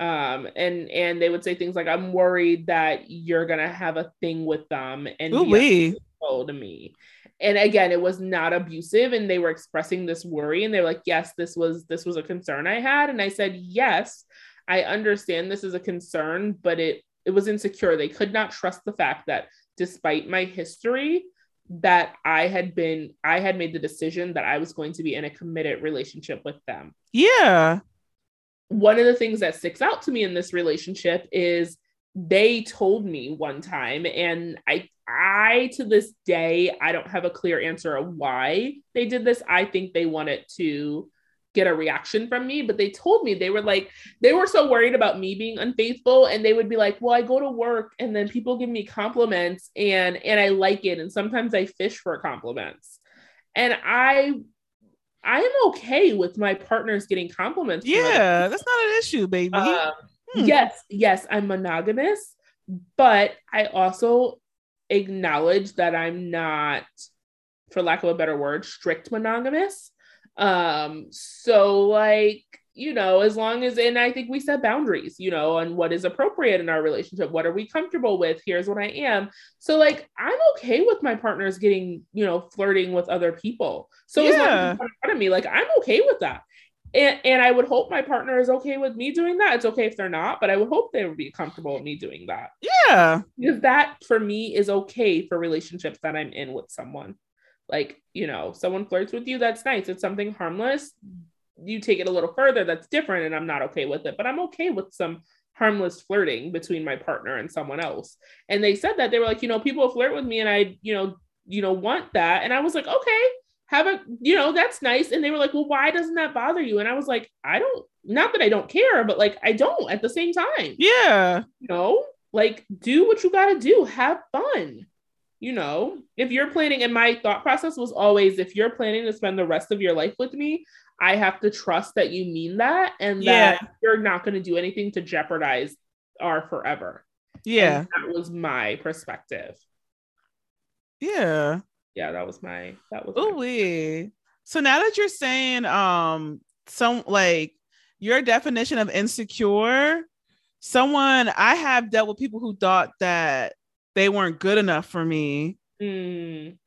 Um, and and they would say things like, "I'm worried that you're gonna have a thing with them," and Ooh-wee. Told me. And again, it was not abusive, and they were expressing this worry, and they're like, "Yes, this was this was a concern I had," and I said, "Yes, I understand this is a concern, but it it was insecure. They could not trust the fact that despite my history, that I had been I had made the decision that I was going to be in a committed relationship with them. Yeah. One of the things that sticks out to me in this relationship is they told me one time and I I to this day I don't have a clear answer of why they did this. I think they wanted to get a reaction from me but they told me they were like they were so worried about me being unfaithful and they would be like well i go to work and then people give me compliments and and i like it and sometimes i fish for compliments and i i am okay with my partners getting compliments yeah that's not an issue baby um, hmm. yes yes i'm monogamous but i also acknowledge that i'm not for lack of a better word strict monogamous um, so like, you know, as long as and I think we set boundaries, you know, on what is appropriate in our relationship. What are we comfortable with? Here's what I am. So like I'm okay with my partners getting, you know, flirting with other people. So yeah. long as in front of me, like I'm okay with that. And, and I would hope my partner is okay with me doing that. It's okay if they're not, but I would hope they would be comfortable with me doing that. Yeah. Because that for me is okay for relationships that I'm in with someone. Like you know someone flirts with you that's nice. It's something harmless. You take it a little further that's different and i'm not okay with it. But i'm okay with some harmless flirting between my partner and someone else. And they said that they were like you know people flirt with me and i you know you know want that. And i was like okay have a you know that's nice and they were like well why doesn't that bother you and i was like i don't not that i don't care but like i don't at the same time yeah you know like do what you got to do have fun you know, if you're planning, and my thought process was always if you're planning to spend the rest of your life with me, I have to trust that you mean that and yeah. that you're not going to do anything to jeopardize our forever. Yeah. And that was my perspective. Yeah. Yeah, that was my that was Ooh. So now that you're saying um some like your definition of insecure, someone I have dealt with people who thought that they weren't good enough for me. Mm.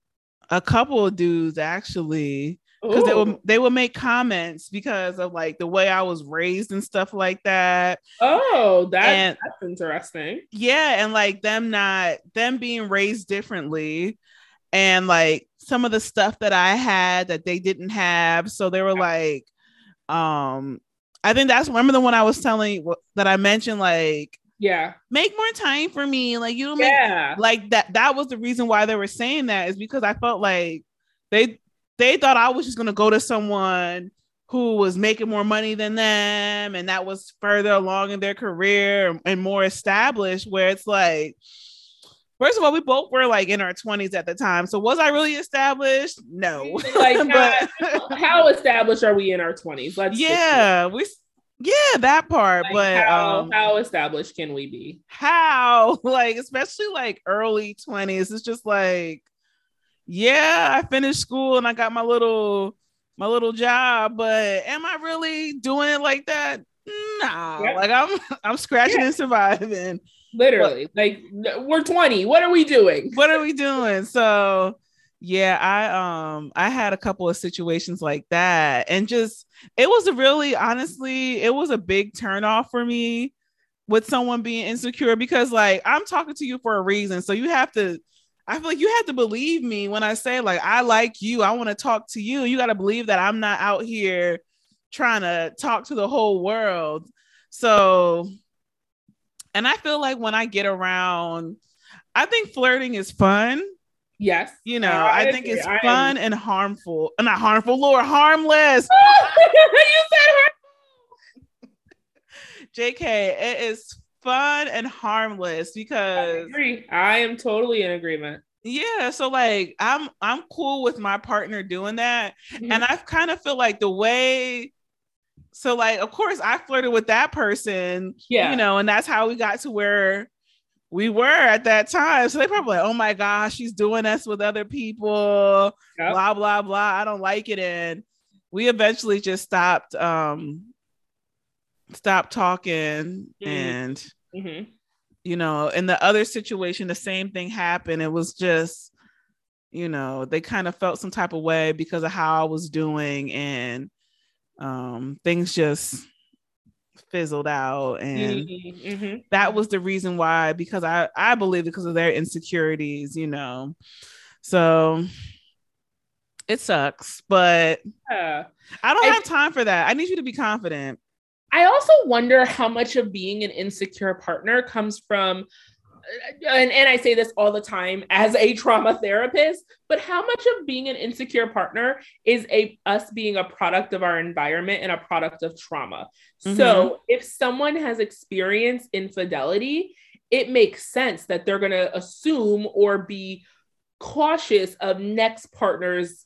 A couple of dudes actually, because they would they would make comments because of like the way I was raised and stuff like that. Oh, that, and, that's interesting. Yeah, and like them not them being raised differently, and like some of the stuff that I had that they didn't have. So they were like, um, I think that's remember the one I was telling that I mentioned like yeah make more time for me like you don't yeah. make like that that was the reason why they were saying that is because i felt like they they thought i was just going to go to someone who was making more money than them and that was further along in their career and more established where it's like First of all, we both were like in our 20s at the time. So was I really established? No. Like but how, how established are we in our 20s? Let's Yeah, we yeah, that part. Like but how, um, how established can we be? How? Like, especially like early 20s. It's just like, yeah, I finished school and I got my little my little job, but am I really doing it like that? No, yep. like I'm I'm scratching yeah. and surviving. Literally, like we're 20. What are we doing? What are we doing? So yeah, I um I had a couple of situations like that and just it was a really honestly, it was a big turn off for me with someone being insecure because like I'm talking to you for a reason. So you have to I feel like you have to believe me when I say like I like you, I want to talk to you. You got to believe that I'm not out here trying to talk to the whole world. So and I feel like when I get around I think flirting is fun Yes. You know, I, I think it's I fun am... and harmful. Not harmful, Lord, harmless. you said harmful. JK, it is fun and harmless because I agree. I am totally in agreement. Yeah, so like I'm I'm cool with my partner doing that. Mm-hmm. And I kind of feel like the way so like of course I flirted with that person, yeah, you know, and that's how we got to where we were at that time. So they probably like, oh my gosh, she's doing this with other people, yep. blah, blah, blah. I don't like it. And we eventually just stopped um stop talking Mhm. and Mhm. you know in the other situation the same thing happened it was just you know they kind of felt some type of way because of how i was doing and um things just fizzled out and Mhm. Mhm. that was the reason why because i i believe because of their insecurities you know so it sucks but Yeah. i don't I- have time for that i need you to be confident I also wonder how much of being an insecure partner comes from, and, and I say this all the time as a trauma therapist, but how much of being an insecure partner is a us being a product of our environment and a product of trauma. So if someone has experienced infidelity, it makes sense that they're going to assume or be cautious of next partners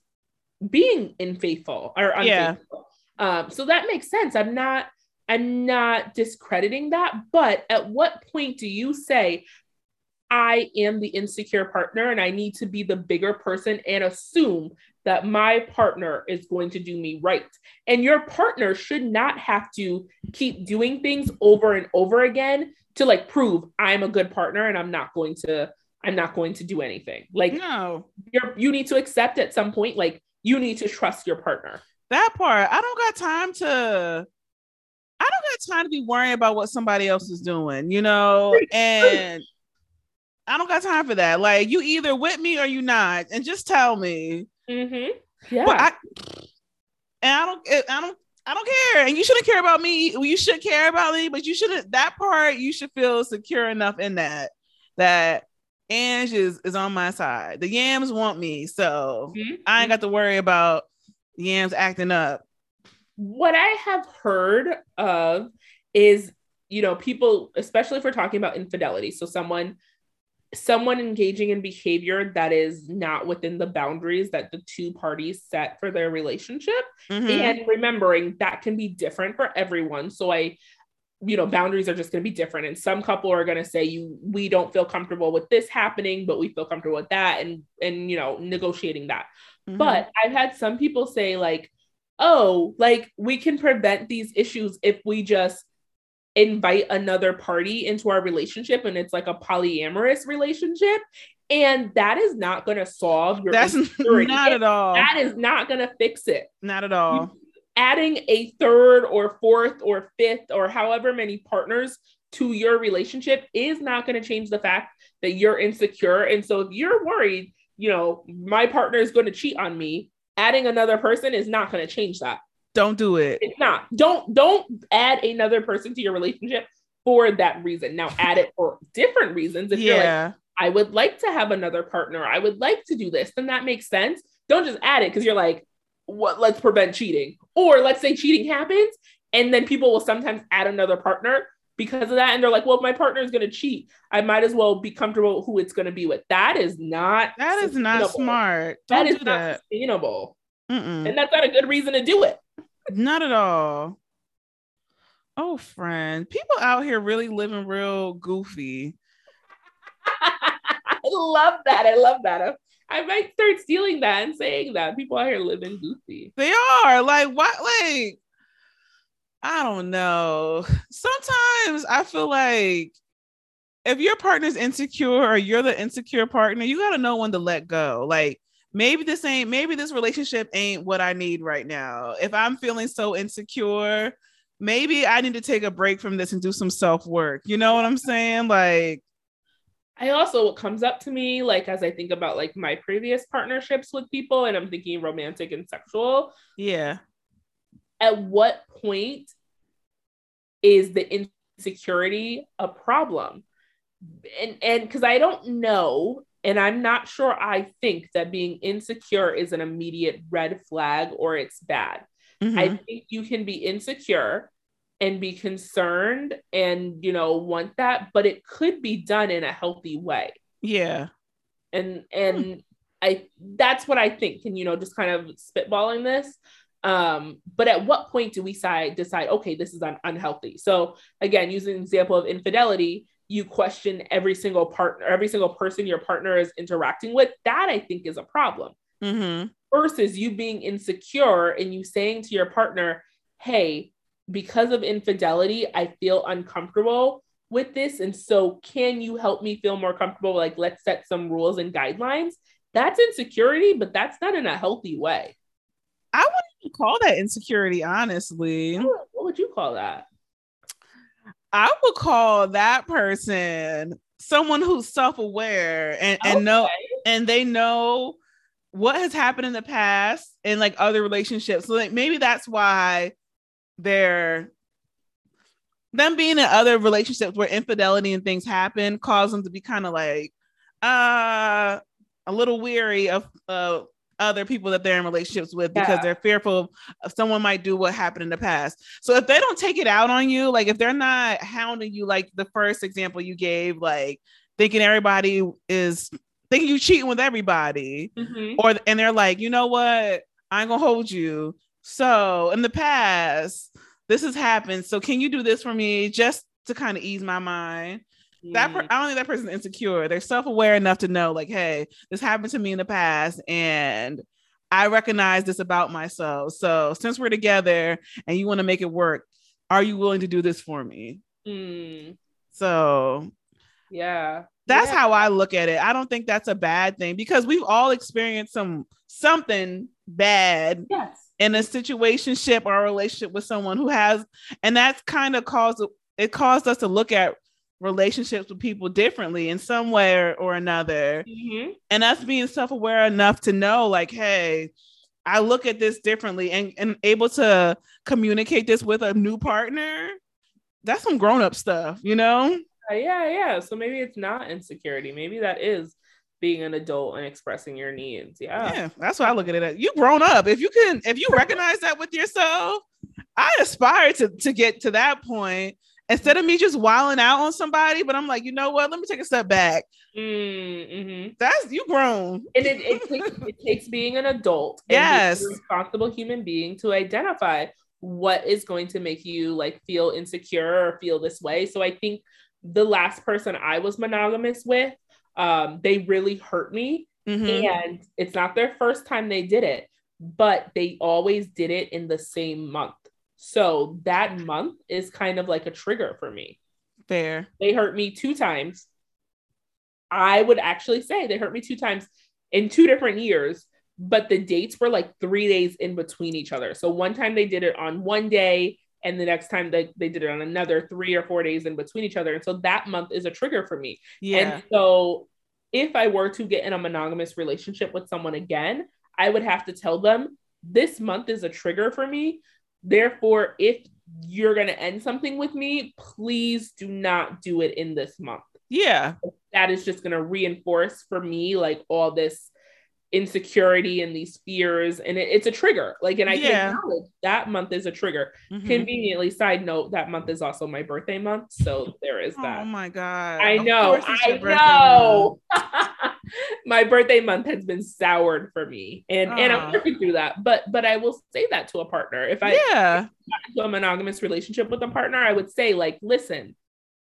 being unfaithful or Yeah. unfaithful. Um, so that makes sense. I'm not I'm not discrediting that, but at what point do you say I am the insecure partner and I need to be the bigger person and assume that my partner is going to do me right? And your partner should not have to keep doing things over and over again to like prove I'm a good partner and I'm not going to I'm not going to do anything. Like no you're you need to accept at some point like you need to trust your partner. that part i don't got time to i don't got time to be worrying about what somebody else is doing you know and i don't got time for that like you either with me or you not and just tell me Mm-hmm. Yeah. but i and i don't i don't I don't care, and you shouldn't care about me. You should care about me, but you shouldn't. That part, you should feel secure enough in that that Ange is is on my side. The Yams want me, so Mhm. I ain't got to worry about Yams acting up. what I have heard of is, you know, people, especially if we're talking about infidelity. So someone, someone engaging in behavior that is not within the boundaries that the two parties set for their relationship. Mhm. And remembering that can be different for everyone. So I, you know, boundaries are just going to be different. And some couple are going to say, you, we don't feel comfortable with this happening, but we feel comfortable with that. And, and, you know, negotiating that. Mhm. But I've had some people say, like, oh, like we can prevent these issues if we just invite another party into our relationship and it's like a polyamorous relationship. And that is not going to solve your that's insecurity. not at all. That is not going to fix it. Not at all. Adding a third or fourth or fifth or however many partners to your relationship is not going to change the fact that you're insecure. And so if you're worried, you know, my partner is going to cheat on me, adding another person is not going to change that. Don't do it. It's not. Don't don't add another person to your relationship for that reason. Now add it for different reasons. If you're like, I would like to have another partner, I would like to do this, then that makes sense. Don't just add it because you're like, what let's prevent cheating. Or let's say cheating happens, and then people will sometimes add another partner because of that. And they're like, well, if my partner is gonna cheat, I might as well be comfortable who it's gonna be with. That is not that is not smart. That Don't is do not that. sustainable. Mm-mm. And that's not a good reason to do it. Not at all. Oh, friend, people out here really living real goofy. I love that. I love that. I, might start stealing that and saying that. People out here living goofy. They are like what? Like I don't know. Sometimes I feel like if your partner's insecure or you're the insecure partner, you got to know when to let go. Like maybe this ain't maybe this relationship ain't what I need right now. If I'm feeling so insecure, maybe I need to take a break from this and do some self work. You know what I'm saying? Like I also what comes up to me like as I think about like my previous partnerships with people and I'm thinking romantic and sexual, yeah. at what point is the insecurity a problem? And and cuz I don't know and I'm not sure I think that being insecure is an immediate red flag or it's bad. Mhm. I think you can be insecure and be concerned and you know want that but it could be done in a healthy way yeah. and and i that's what i think and you know just kind of spitballing this um but at what point do we decide decide okay this is un- unhealthy so again using an example of infidelity you question every single partner every single person your partner is interacting with that i think is a problem Mm-hmm. versus you being insecure and you saying to your partner, hey, because of infidelity, I feel uncomfortable with this. And so, can you help me feel more comfortable? Like, let's set some rules and guidelines. That's insecurity, but that's not in a healthy way. I wouldn't call that insecurity, honestly. What would you call that? I would call that person someone who's self-aware and, and okay. know and they know what has happened in the past and like other relationships. So like maybe that's why they're them being in other relationships where infidelity and things happen cause them to be kind of like uh a little weary of uh other people that they're in relationships with because yeah. they're fearful of someone might do what happened in the past. So if they don't take it out on you, like if they're not hounding you, like the first example you gave, like thinking everybody is thinking you cheating with everybody, mm-hmm. or and they're like, you know what, I'm gonna hold you. So in the past, this has happened. So can you do this for me just to kind of ease my mind? That per- I don't think that person's insecure. They're self-aware enough to know, like, hey, this happened to me in the past, and I recognize this about myself. So since we're together and you want to make it work, are you willing to do this for me? Mm. So yeah. That's yeah. how I look at it. I don't think that's a bad thing because we've all experienced some something bad yes. in a situationship or a relationship with someone who has, and that's kind of caused it caused us to look at relationships with people differently in some way or, or another. Mm-hmm. And us being self-aware enough to know, like, hey, I look at this differently and, and able to communicate this with a new partner. That's some grown-up stuff, you know? yeah, yeah. So maybe it's not insecurity. Maybe that is being an adult and expressing your needs. Yeah. Yeah, that's why I look at it. As. You grown up. If you can, if you recognize that with yourself, I aspire to to get to that point instead of me just wilding out on somebody. But I'm like, you know what? Let me take a step back. Mm-hmm. That's you grown. And it, it takes it takes being an adult, yes, responsible human being to identify what is going to make you like feel insecure or feel this way. So I think the last person I was monogamous with, um, they really hurt me. Mm-hmm. And it's not their first time they did it, but they always did it in the same month. So that month is kind of like a trigger for me. Fair. They hurt me two times. I would actually say they hurt me two times in two different years, but the dates were like three days in between each other. So one time they did it on one day, and the next time they, they did it on another three or four days in between each other. And so that month is a trigger for me. Yeah. And so if I were to get in a monogamous relationship with someone again, I would have to tell them this month is a trigger for me. Therefore, if you're going to end something with me, please do not do it in this month. Yeah. That is just going to reinforce for me like all this insecurity and these fears and it, it's a trigger. Like and i yeah. can that month is a trigger. Mm-hmm. conveniently side note that month is also my birthday month so there is that. oh my god. I know i know. my birthday month has been soured for me and and i'm working through that but but i will say that to a partner. If i yeah. into a monogamous relationship with a partner i would say like listen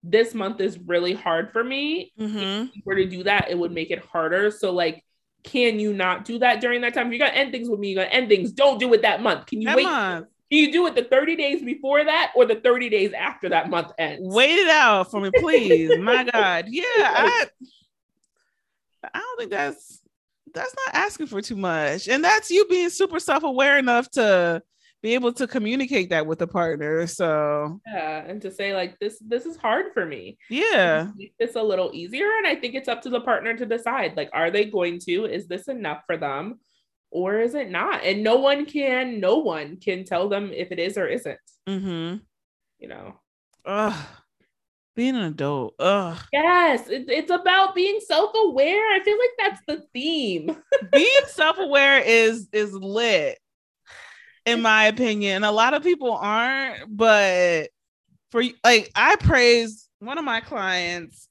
this month is really hard for me. Mm-hmm. if we were to do that it would make it harder. So like can you not do that during that time? If you got to end things with me, you got to end things. Don't do it that month. Can you that wait? Month. Can you do it the 30 days before that or the 30 days after that month ends? Wait it out for me, please. My God. Yeah. I, I don't think that's that's not asking for too much. And that's you being super self-aware enough to be able to communicate that with a partner. So yeah, and to say like this, this is hard for me. Yeah, it's a little easier, and I think it's up to the partner to decide. Like, are they going to? Is this enough for them, or is it not? And no one can, no one can tell them if it is or isn't. Mm-hmm. You know. Ugh. Being an adult. Ugh. Yes, it, it's about being self-aware. I feel like that's the theme. being self-aware is is lit in my opinion. A lot of people aren't, but for like I praise one of my clients,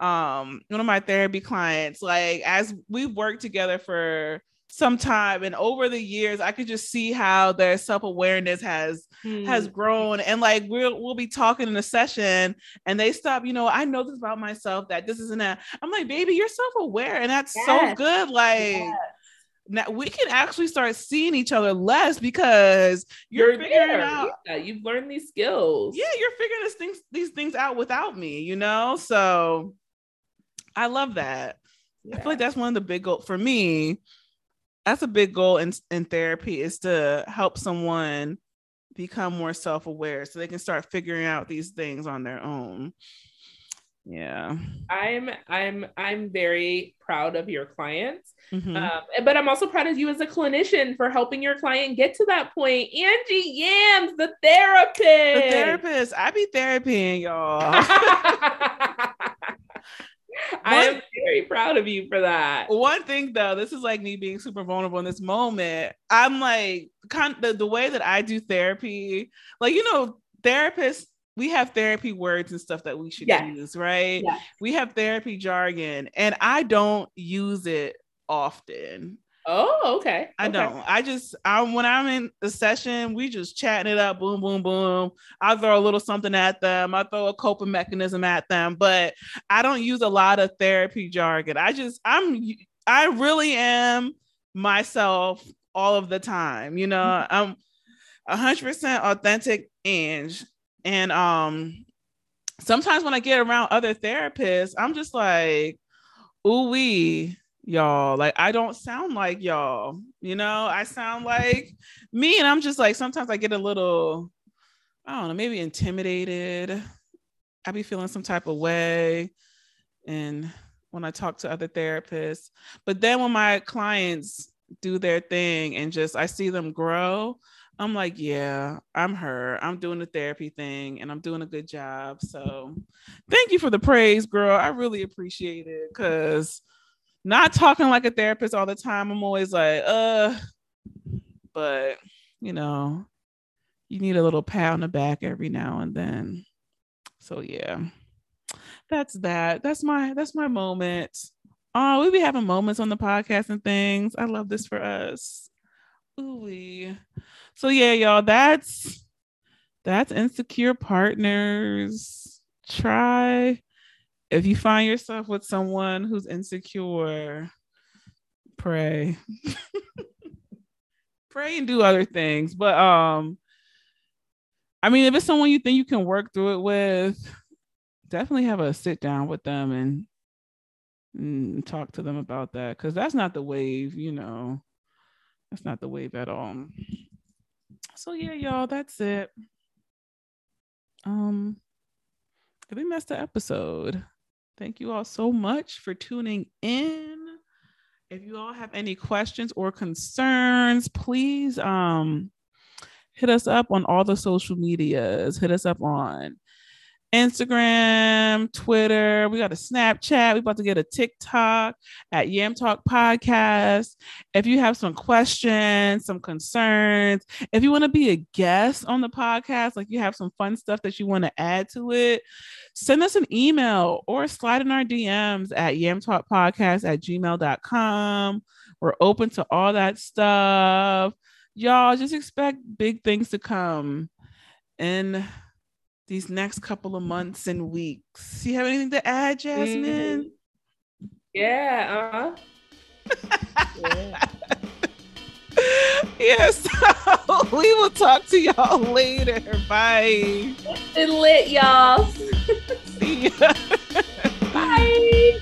um, one of my therapy clients, like as we've worked together for some time and over the years i could just see how their self-awareness has hmm. has grown and like we'll we'll be talking in a session and they stop you know i know this about myself that this isn't that i'm like baby you're self-aware and that's yes. so good like yes now we can actually start seeing each other less because you're, You're figuring there. out Yeah, you've learned these skills. yeah, you're figuring these things these things out without me, you know? So I love that. I feel like that's one of the big goals for me. That's a big goal in, in therapy is to help someone become more self-aware so they can start figuring out these things on their own. Yeah. I'm I'm I'm very proud of your clients. Mhm. Um, but I'm also proud of you as a clinician for helping your client get to that point. Angie Yams, the therapist. the therapist, I be therapying y'all. I am very proud of you for that. One thing though, this is like me being super vulnerable in this moment. I'm like kind the, the way that I do therapy, like you know, therapists, we have therapy words and stuff that we should Yeah. use, right? Yeah. We have therapy jargon, and I don't use it often. Oh, okay. I Okay. don't. I just I when I'm in a session, we just chatting it up, boom, boom, boom. I throw a little something at them. I throw a coping mechanism at them, but I don't use a lot of therapy jargon. I just I'm I really am myself all of the time. You know, mm-hmm. I'm a hundred percent authentic Ange. And um sometimes when I get around other therapists, I'm just like, ooh wee, y'all. Like I don't sound like y'all, you know, I sound like me, and I'm just like sometimes I get a little, I don't know, maybe intimidated. I be feeling some type of way. And when I talk to other therapists, but then when my clients do their thing and just I see them grow, I'm like, yeah, I'm her. I'm doing the therapy thing and I'm doing a good job. So thank you for the praise, girl. I really appreciate it because not talking like a therapist all the time. I'm always like, uh, but you know, you need a little pat on the back every now and then. So yeah, that's that. That's my that's my moment. Oh, we be having moments on the podcast and things. I love this for us. Ooh. So yeah, y'all, that's that's insecure partners. Try if you find yourself with someone who's insecure, pray. pray and do other things. But um I mean if it's someone you think you can work through it with, definitely have a sit down with them and, and talk to them about that because that's not the wave, you know. That's not the wave at all. So yeah, y'all, that's it. Um, I think that's the episode. Thank you all so much for tuning in. If you all have any questions or concerns, please um hit us up on all the social medias. Hit us up on Instagram, Twitter. We got a Snapchat. We about to get a TikTok at Yam Talk Podcast. If you have some questions, some concerns, if you want to be a guest on the podcast, like you have some fun stuff that you want to add to it, send us an email or slide in our DMs at Yam Talk Podcast at gmail.com. We're open to all that stuff. Y'all just expect big things to come. And these next couple of months and weeks. Do you have anything to add, Jasmine? Yeah. Uh-huh. yeah. yes. so we will talk to y'all later. Bye. It's lit, y'all. See ya. Bye.